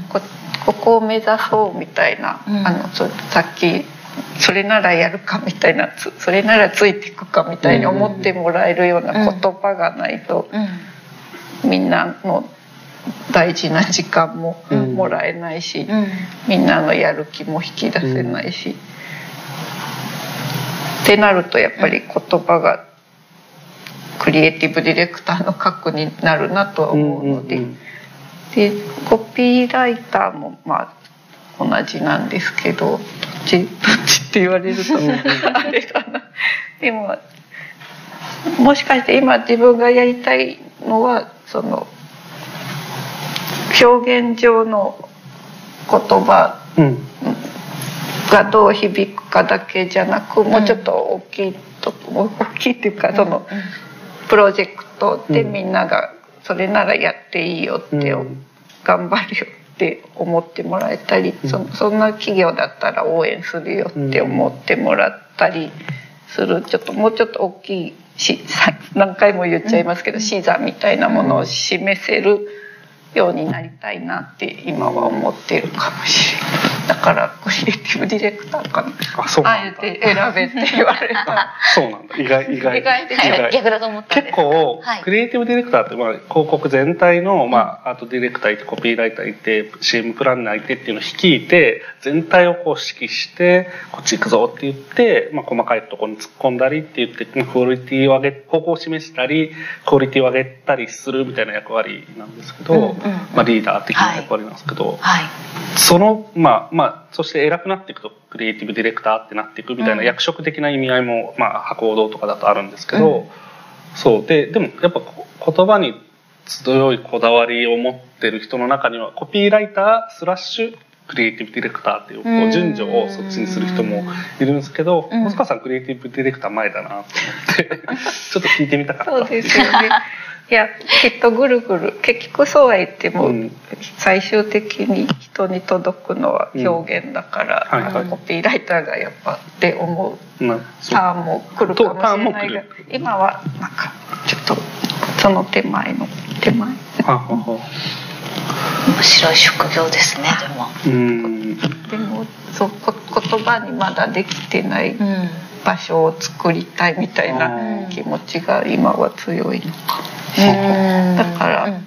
こここを目指そうみたいな、うん。あのそさっきそれならやるかみたいなつそれならついていくかみたいに思ってもらえるような言葉がないと、うん。みんなの大事な時間もうん。もらえないし、うん。みんなのやる気も引き出せないし。ってなるとやっぱり言葉がクリエイティブディレクターの核になるなとは思うので。うんうんでコピーライターもまあ同じなんですけどどっちどっちって言われるとあれかな。でももしかして今自分がやりたいのはその表現上の言葉うん。がどう響くかだけじゃなくもうちょっと大きいと大きいっていうかそのプロジェクトでみんながそれならやっていいよってうん。頑張るよって思ってもらえたり、そそんな企業だったら応援するよって思ってもらったりする。ちょっともうちょっと大きいしさ何回も言っちゃいますけど視座みたいなものを示せるようになりたいなって今は思ってるかもしれない。だからクリエイティブディレクターかな。あそうあえなんだ。て選べって言われたそうなんだ。意外意外。意外逆だと思ったんで。す結構、はい。クリエイティブディレクターって、まあ、広告全体の、まあ、アートディレクターいてコピーライターいて CM プランナーいてっていうのを率いて全体をこう指揮してこっち行くぞって言って、まあ、細かいところに突っ込んだりって言ってクオリティを上げ方向を示したりクオリティを上げたりするみたいな役割なんですけど、うんまあ、リーダー的な役割なんですけど、はい。そのまあまあそして偉くなっていくとクリエイティブディレクターってなっていくみたいなうん。役職的な意味合いも、まあ博報堂とかだとあるんですけど、うん。そう。ででもやっぱこ言葉に強いこだわりを持ってる人の中にはコピーライタースラッシュクリエイティブディレクターっていうこう順序をそっちにする人もいるんですけどうん。細川さんクリエイティブディレクター前だなと思って ちょっと聞いてみたかったそうですよねいやきっとぐるぐる。結局そうは言っても、うん。最終的に人に届くのは表現だから、うん。はいはい。コピーライターがやっぱって思う。なそう。ターンも来るかもしれないが今はなんかちょっとその手前の手前。ははは面白い職業ですねでも。うん。でもそうこ言葉にまだできてないうん場所を作りたいみたいなうん。気持ちが今は強いのかうん。だからうん。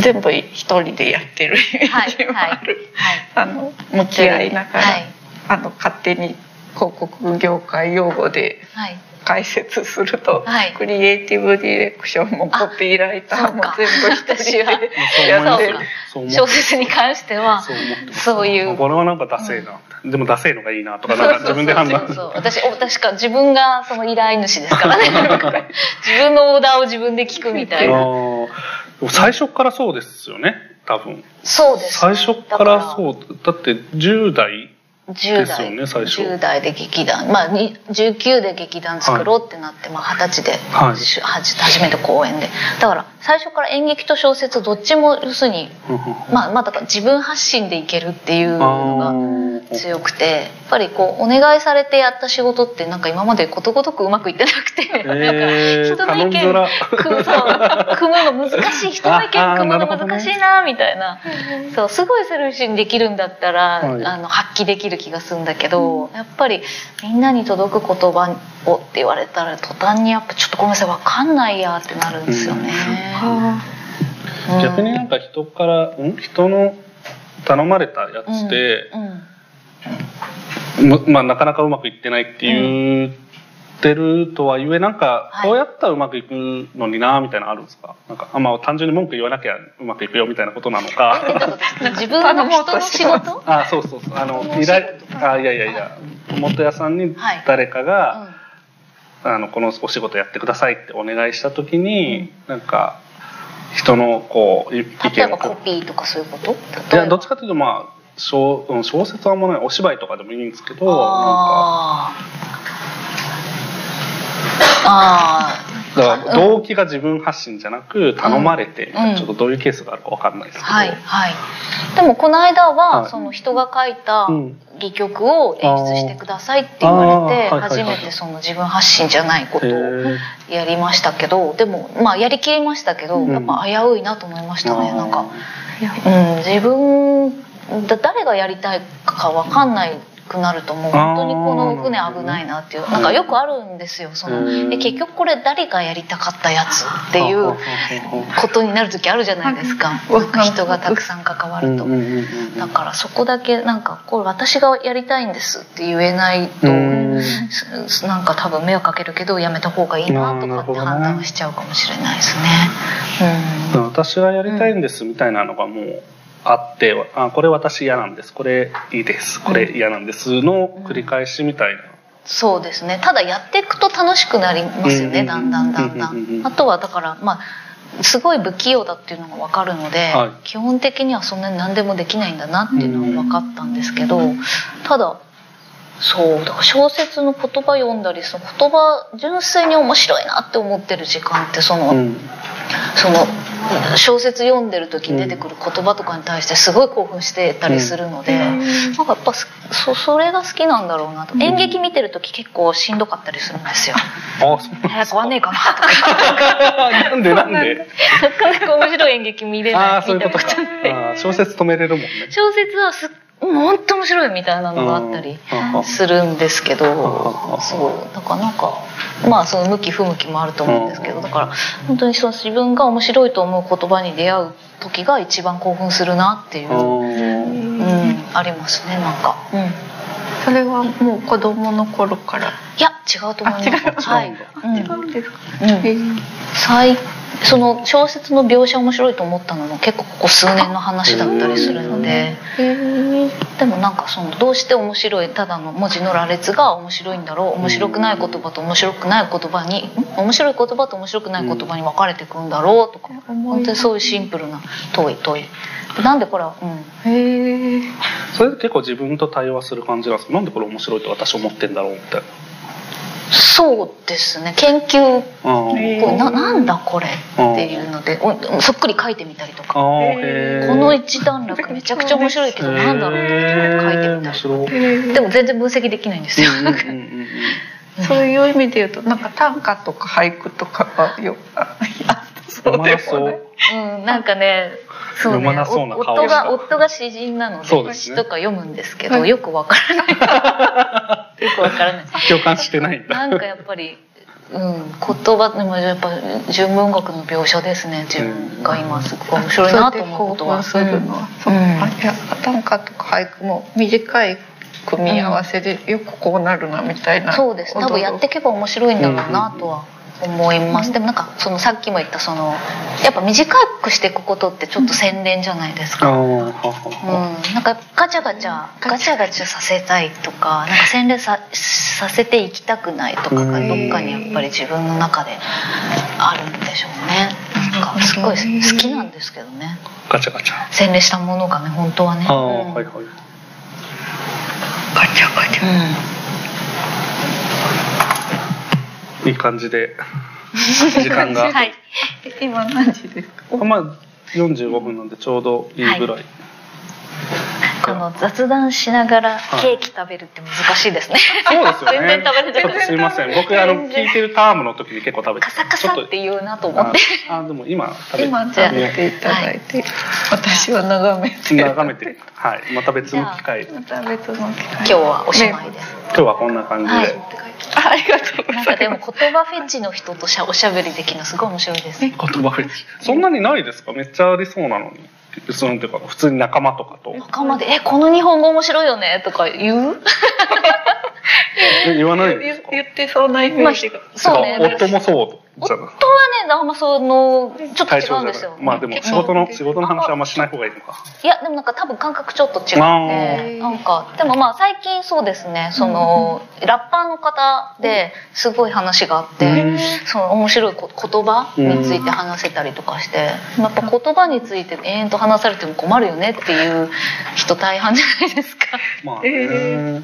全部一人でやってるイメはいージもある、はいあの向き合いながら、はい。あの勝手に広告業界用語ではい解説すると、はい。クリエイティブディレクションもコピーライターもあ全部一人で やって小説に関してはそういう。これはなんかダセえな、でもダセえのがいいなとかなんか自分で判断そうそう。そう私お確か自分がその依頼主ですからね。自分のオーダーを自分で聞くみたいな。最初からそうですよね多分。そうです、ね、最初からそう。だって10代10ですよ代、ね最初。10代で劇団まあに19で劇団作ろうってなって、まあ、20歳で、はい。初めて公演で。だから最初から演劇と小説どっちも要するにまあまあだから自分発信でいけるっていうのが強くてやっぱりこうお願いされてやった仕事ってなんか今までことごとくうまくいってなくて、えー人の意見組む組むの難しい 人の意見組むの難しいなみたいな。そうすごいセルフにできるんだったら、はい。あの発揮できる気がするんだけど、やっぱりみんなに届く言葉をって言われたら途端にやっぱちょっとごめんなさい分かんないやってなるんですよね。うん。逆になんか人からん？人の頼まれたやつで、うんむまあ、なかなかうまくいってないって言ってるとはいえなんかはい。こうやったらうまくいくのになみたいなのあるんですか？なんかあまあ単純に文句言わなきゃうまくいくよみたいなことなのか。自分の人の仕事？あそうそうそう。あの依頼あいやいやいや。元屋さんにはい。誰かが、うん。あのこのお仕事やってくださいってお願いした時に、なんか人のこうい意見をこコピーとかそういうこと？ういやどっちかというとまあ小うん小説はもうない。お芝居とかでもいいんですけどなんかあだから動機が自分発信じゃなく頼まれてうん。ちょっとどういうケースがあるかわかんないですけど、はいはい。でもこの間は、はい。その人が書いたうん。戯曲を演出してくださいって言われて初めてその自分発信じゃないことをやりましたけどでもまあやりきりましたけど、うん。やっぱ危ういなと思いましたねあー。なんか、うん、自分だ誰がやりたいか分かんないくなるともう本当にこの船危ないなっていうなんかよくあるんですよ。そのうん。え結局これ誰がやりたかったやつっていうことになる時あるじゃないですか。人がたくさん関わると。だからそこだけなんかこれ私がやりたいんですって言えないとなんか多分迷惑かけるけどやめた方がいいなとかって判断しちゃうかもしれないですね。うん。私がやりたいんですみたいなのがもうあって、あこれ私嫌なんです。これいいです。これ嫌なんですの繰り返しみたいな、そうですね。ただやっていくと楽しくなりますよね。うん。だんだんだんだうんうんうんうん。んあとはだからまあすごい不器用だっていうのが分かるので、はい。基本的にはそんなに何でもできないんだなっていうのは分かったんですけど、ただそうだから小説の言葉読んだりその言葉純粋に面白いなって思ってる時間ってその、うん。その小説読んでる時に出てくる言葉とかに対してすごい興奮してたりするので、なんかやっぱそそれが好きなんだろうなと演劇見てる時結構しんどかったりするんですよ。あそうなん早く終わんねえかなとか。なんでなんで？なかな か面白い演劇見れないああそういうことか。小説止めれるもんね。小説はすうん本当面白いみたいなのがあったりうん。するんですけうん。どそう。だからなんかまあその向き不向きもあると思うんですけどだから本当にその自分が面白いと思う言葉に出会う時が一番興奮するなっていう、うん。うん、ありますねなんか、うん、いそれはもう子供の頃から？や違うと思います。はいあ違う。んだうん違うんですか、うんその小説の描写面白いと思ったのも結構ここ数年の話だったりするので。でもなんかそのどうして面白いただの文字の羅列が面白いんだろう面白くない言葉と面白くない言葉にん？面白い言葉と面白くない言葉に分かれていくんだろうとか本当にそういうシンプルな問い問い。なんでこれはうん。へえそれで結構自分と対話する感じなんですかなんでこれ面白いと私思ってんだろうみたいなそうですね。研究っあーへぽいななんだこれっていうのでおそっくり書いてみたりとか。この一段落めちゃくちゃ面白いけどなんだろうって書いてみたりでも全然分析できないんですよ。そういう意味で言うとなんか短歌とか俳句とかがよあ読まなそう。うん、なんかね、そうね、読まなそうな夫が夫が詩人なのでね。詩とか読むんですけど、はい。よくわからない。よくわからない。共感してないんだ。なんかやっぱり。うん、言葉でもやっぱ純文学の描写ですね自分が今すごく面白いなと思うことは。するのは、そううんや短歌とか俳句も短い組み合わせでよくこうなるなみたいな、そうです。多分やっていけば面白いんだろうなとは思います、でもなんかそのさっきも言ったそのやっぱ短くしていくことってちょっと洗練じゃないですか、あーははうはん、なんかガチャガチャガチャガチャさせたいとかなんか洗練ささせていきたくないとかがどっかにやっぱり自分の中であるんでしょうね。なんかすごい好きなんですけどね。ガチャガチャ。洗練したものがね本当はね。ああうん。はいはい。ガチャガチャ。うんいい感じで。時間が、はい。今何時ですか？まあ45分なんでちょうどいいぐらい、この雑談しながらケーキ食べるって難しいですね。そうですよね。全然食べれてない。すいません。僕あの聞いてるタームの時に結構食べてカサカサって言うなと思って。ああでも今食べ今食べていただいて、私は眺めて。眺めて。はい。また別の機会。また別の機会。今日はおしまいです。今日はこんな感じで、はい。あありがとうございます。なんかでも言葉フェチの人としゃおしゃべりできるのすごい面白いです。言葉フェチ。そんなにないですか？めっちゃありそうなのにそのか普通に仲間とかと。仲間で「えこの日本語面白いよね」とか言う？え言わない言ってそうなイメージが、そうね。夫もそう夫はねあんまそのちょっと対象じゃない違うんですよ。まあでも仕事の仕事の話はあんましない方がいいのか。いやでもなんか多分感覚ちょっと違って。なんかでもまあ最近そうですね。その、ラッパーの方ですごい話があって、うん。その面白いこ言葉について話せたりとかして、やっぱ言葉について延々と話されても困るよねっていう人大半じゃないですか。まあね、え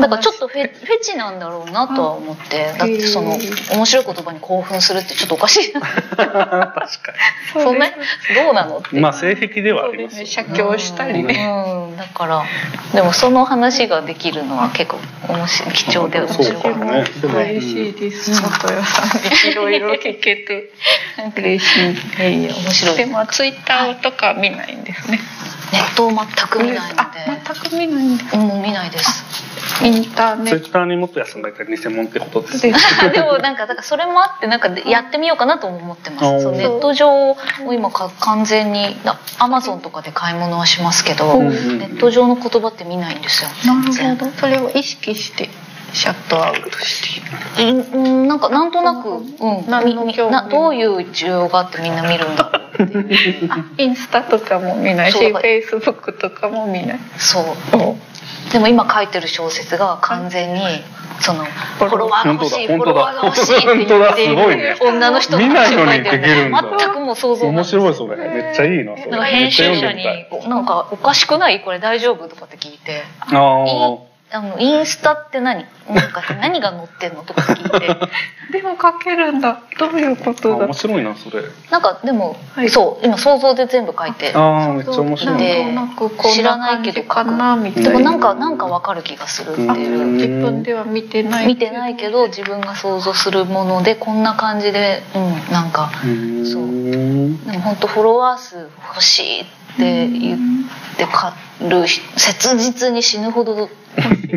だからちょっとフェフェチなんだろうなとは思って。だってその面白い言葉に興奮するってちょっとおかしい。な 確かそんなどうなのって。にまあ性癖ではありますよそうですね。写経したりね、うん、だからでもその話ができるのは結構面白い貴重で面白かった、嬉しいです。里谷さんにいろいろ聞けて。嬉しい。いやいや面白い。でもツイッターとか見ないんですね。ネットを全く見ないのあ全く見ないんですでもう見ないですインターネット。ツイッターにもっと休んがいたら偽物ってことですでね。でもなんかだからそれもあってなんかやってみようかなとも思ってます。ネット上を今か完全にアマゾンとかで買い物はしますけど、ネット上の言葉って見ないんですよ。なるほど。それを意識してシャットアウトして。いるうんうんなんかなんとなく、うん、何のみ興味も。などういう需要があってみんな見るんだインスタとかも見ないしフェイスブックとかも見ない。そう。おでも今書いてる小説が完全にそのフォロワーが欲しいフォ本当だ。ロワーが欲しいって言ってい本当だ。すごいね。る女の人の見ないのに書いてるんでできるんだ。全くもう想像面白いそれ。めっちゃいいなそれ。なんか編集者になんかおかしくない？これ大丈夫？とかって聞いて。あーあのインスタって何？なんか何が載ってんのとか聞いて。でも書けるんだ。どういうこあとだ？面白いなそれ。なんかでも、はい。そう今想像で全部書いて。ああめっちゃ面白い。でなんとなくこん知らなないけど感じかなみたいな。でもなんかなんかわかる気がするってうんいう。自分では見てない見てないけど自分が想像するものでこんな感じでうんなんかうそう。でも本当フォロワー数欲しいって言っってかる切実に死ぬほど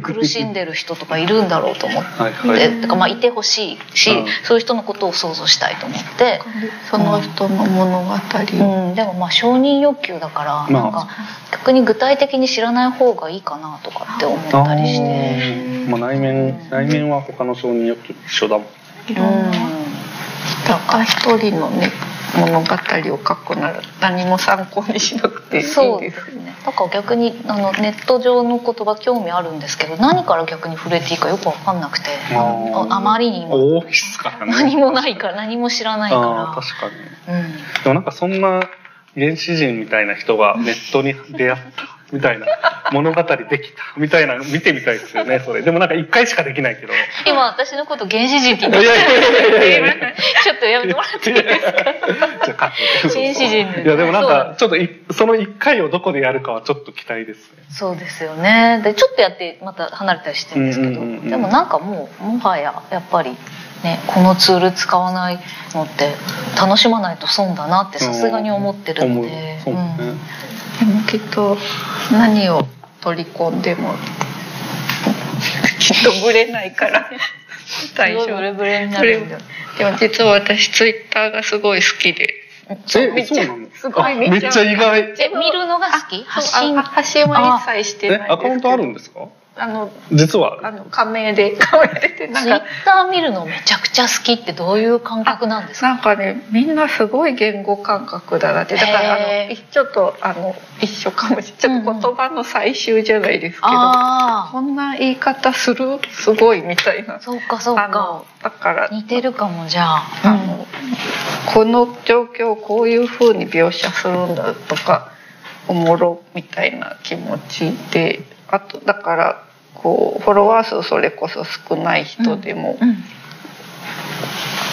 苦しんでる人とかいるんだろうと思って。はいはい。てかまあいてほしいし、うん。そういう人のことを想像したいと思って。その人の物語。を、うん、でもまあ承認欲求だから、まあ。なんか逆に具体的に知らない方がいいかなとかって思ったりして、まあ内面内面は他の承認欲求と一緒だもん。いろんな。たった一人のね物語を書くなら何も参考にしなくていいですそう。ですねだから逆にあのネット上の言葉興味あるんですけど何から逆に触れていいかよく分かんなくてあー。ああまりにも。大きすからね。何もないから何も知らないあかー確かに。ら、うん、でもなんかそんな原始人みたいな人がネットに出会ったみたいな物語できたみたいなの見てみたいですよねそれ。でもなんか一回しかできないけど。今私のこと原始人ちょっとやめてもらっていいですか？原始人でいやでもなんかちょっといその一回をどこでやるかはちょっと期待ですね。そうですよね。でちょっとやってまた離れたりしてるんですけど、うんうんうんうん。でもなんかもうもはややっぱりねこのツール使わないのって楽しまないと損だなってさすがに思ってるので、うんでもきっと何を取り込んでもきっとブレないから。最初ブレブレになるんだ。よでも実は私ツイッターがすごい好きで。えめっちゃそうなのす。ごいあめっちゃ意外。え見るのが好き？発信あ発信？は一切してないアカウントあるんですか？あの実は。あの仮名で仮名でってなんツイッかター見るのめちゃくちゃ好きってどういう感覚なんですか？なんかねみんなすごい言語感覚だなって。だからあのいちょっとあの一緒かもしれない。ちょっと言葉の採集じゃないですけど、あこんな言い方する？すごいみたいな。あそうかそうか。だから似てるかもじゃあ。あの、この状況をこういう風に描写するんだとかおもろみたいな気持ちであとだからこうフォロワー数それこそ少ない人でも、うん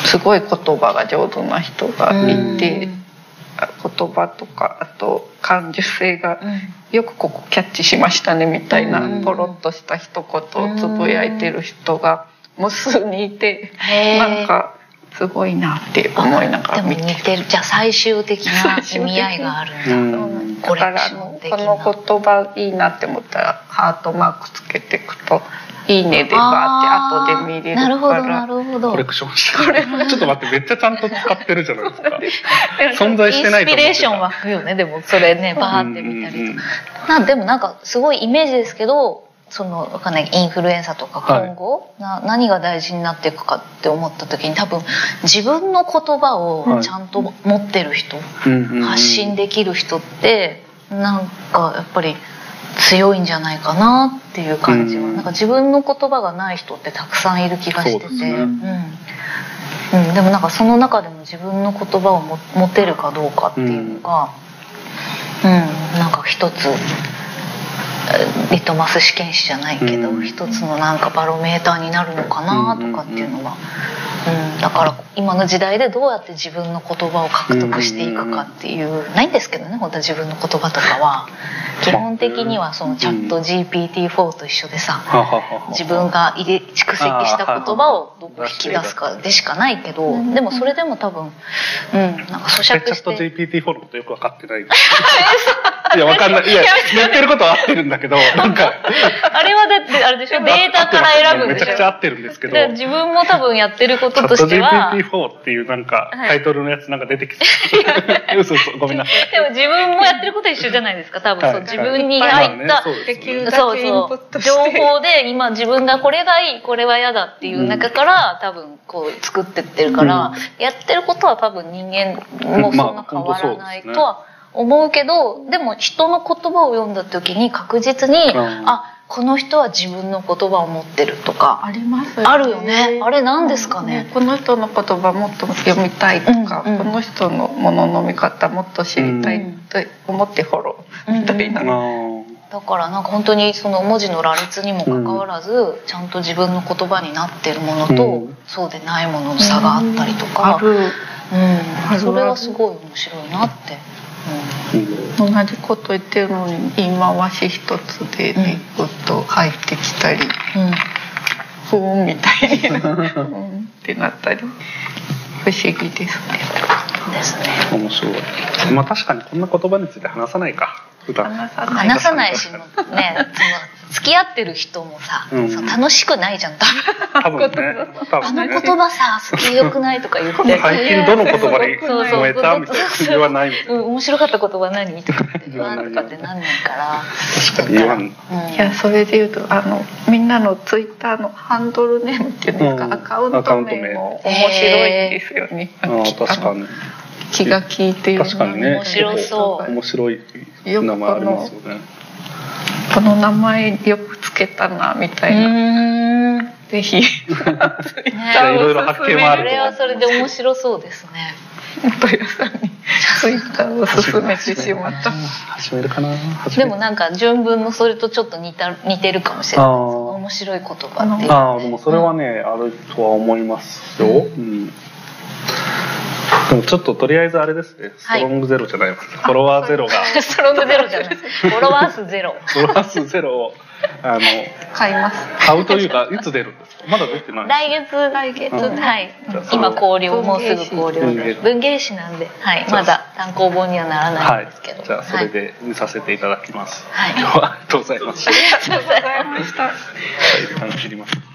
すごい言葉が上手な人がいて、言葉とかあと感受性がうん。よくここキャッチしましたねみたいなうん。ポロッとした一言をつぶやいてる人が無数にいてなんかすごいなって思いながでもら見て似てる。じゃあ最終的な意味合いがあるんだ、うん。コレクだからあション的なのこの言葉いいなって思ったらハートマークつけていくと「いいね」でバーって後で見れるなるほどなからるほど。コレクションしてる。ちょっと待ってめっちゃちゃんと使ってるじゃないですか。存在してないと思ってたインスピレーション湧くよねでもそれねバーって見たりとか、なでもなんかすごいイメージですけどそのわかんないインフルエンサーとかはい。今後、な何が大事になっていくかって思った時に多分自分の言葉をちゃんと持ってる人、うんうんうん。発信できる人ってなんかやっぱり強いんじゃないかなっていう感じは、うん。なんか自分の言葉がない人ってたくさんいる気がしてて。そうん。うん、でもなんかその中でも自分の言葉をも持てるかどうかっていうのが、うん。なんか一つえリトマス試験紙じゃないけど、うん。一つのなんかバロメーターになるのかなとかっていうのは、うん、だから今の時代でどうやって自分の言葉を獲得していくかっていう、ないんですけどね本当は自分の言葉とかは。基本的にはそのチャット GPT-4 と一緒でさ、自分が入れ蓄積した言葉をどう引き出すかでしかないけど、でもそれでも多分、うん、なんか咀チャット嚼して GPT4 のことよく分かってない。いや、分かんない。いや、言ってることは合ってるんだけど、なんか。あれはだってあれでしょ？データから選ぶんでしょ？めちゃくちゃ合ってるんですけど。で自分も多分やってることとしては。GPT4 っていうなんかはい。タイトルのやつなんか出てきて。嘘嘘、ごめんなさい。でも自分もやってること一緒じゃないですか多分、はい。そう自分にはい。入った、そうそう情報で今自分がこれがいいこれは嫌だっていう中から、多分こう作ってってるから、やってることは多分人間もそんな変わらないとは思うけど、でも人の言葉を読んだ時に確実に、うん。あこの人は自分の言葉を持ってるとかありますあるよね。あれ何ですかね、この人の言葉もっと読みたいとか、うん。うんこの人のものの見方もっと知りたいうんと思ってフォローみたいな、あーだからなんか本当にその文字の羅列にもかかわらず、ちゃんと自分の言葉になってるものと、うん。そうでないものの差があったりとか、ある。うん。ある。それはすごい面白いなって。同じこと言ってるのに言い回し一つでね、ぐっと入ってきたりうんうんふーんみたいなうんってなったり不思議ですね。ですね。面白い。まあ確かにこんな言葉について話さないか。話さない話さないしもね その付き合ってる人もさ、うん。楽しくないじゃん。多分多分ね。多あの言葉さ 好きよくないとか言って。最近どの言葉でそうそう燃えたみたいな言わない 面白かった言葉何とかって。言わんとかってなんないから。確かに言わん。うん。いやそれで言うとあのみんなのツイッターのハンドルネームっていうんですか、うん。アカウント名も面白いですよね。ああ確かに気が利いている確かにね。面白そう。面白い名前ありますよね。この名前よくつけたなみたういな、ぜひ。じゃあいろいろ発見もあるそれはそれで面白そうですね。さんに。ツイッターを勧めてしまった。始めるかな。でもなんか純文のそれとちょっと似た似てるかもしれない。面白い言葉って。いうああでもそれはね、あるとは思いますよ、うん、でもちょっととりあえずあれですね。ストロングゼロじゃない、フォロワーゼロが。ストロングゼロじゃない。フォロワー数ゼロ。フォロワー数ゼロをあの買います。買うというかいつ出るんですか？まだ出てない来月。来月。うん。はい。今考慮もうすぐ考慮文芸誌で文芸誌なんで。はい。まだ単行本にはならないはいんですけど。じゃあそれで見させていただきます、はい。今日はありがとうございました。ありがとうございますした。はい。一旦切ります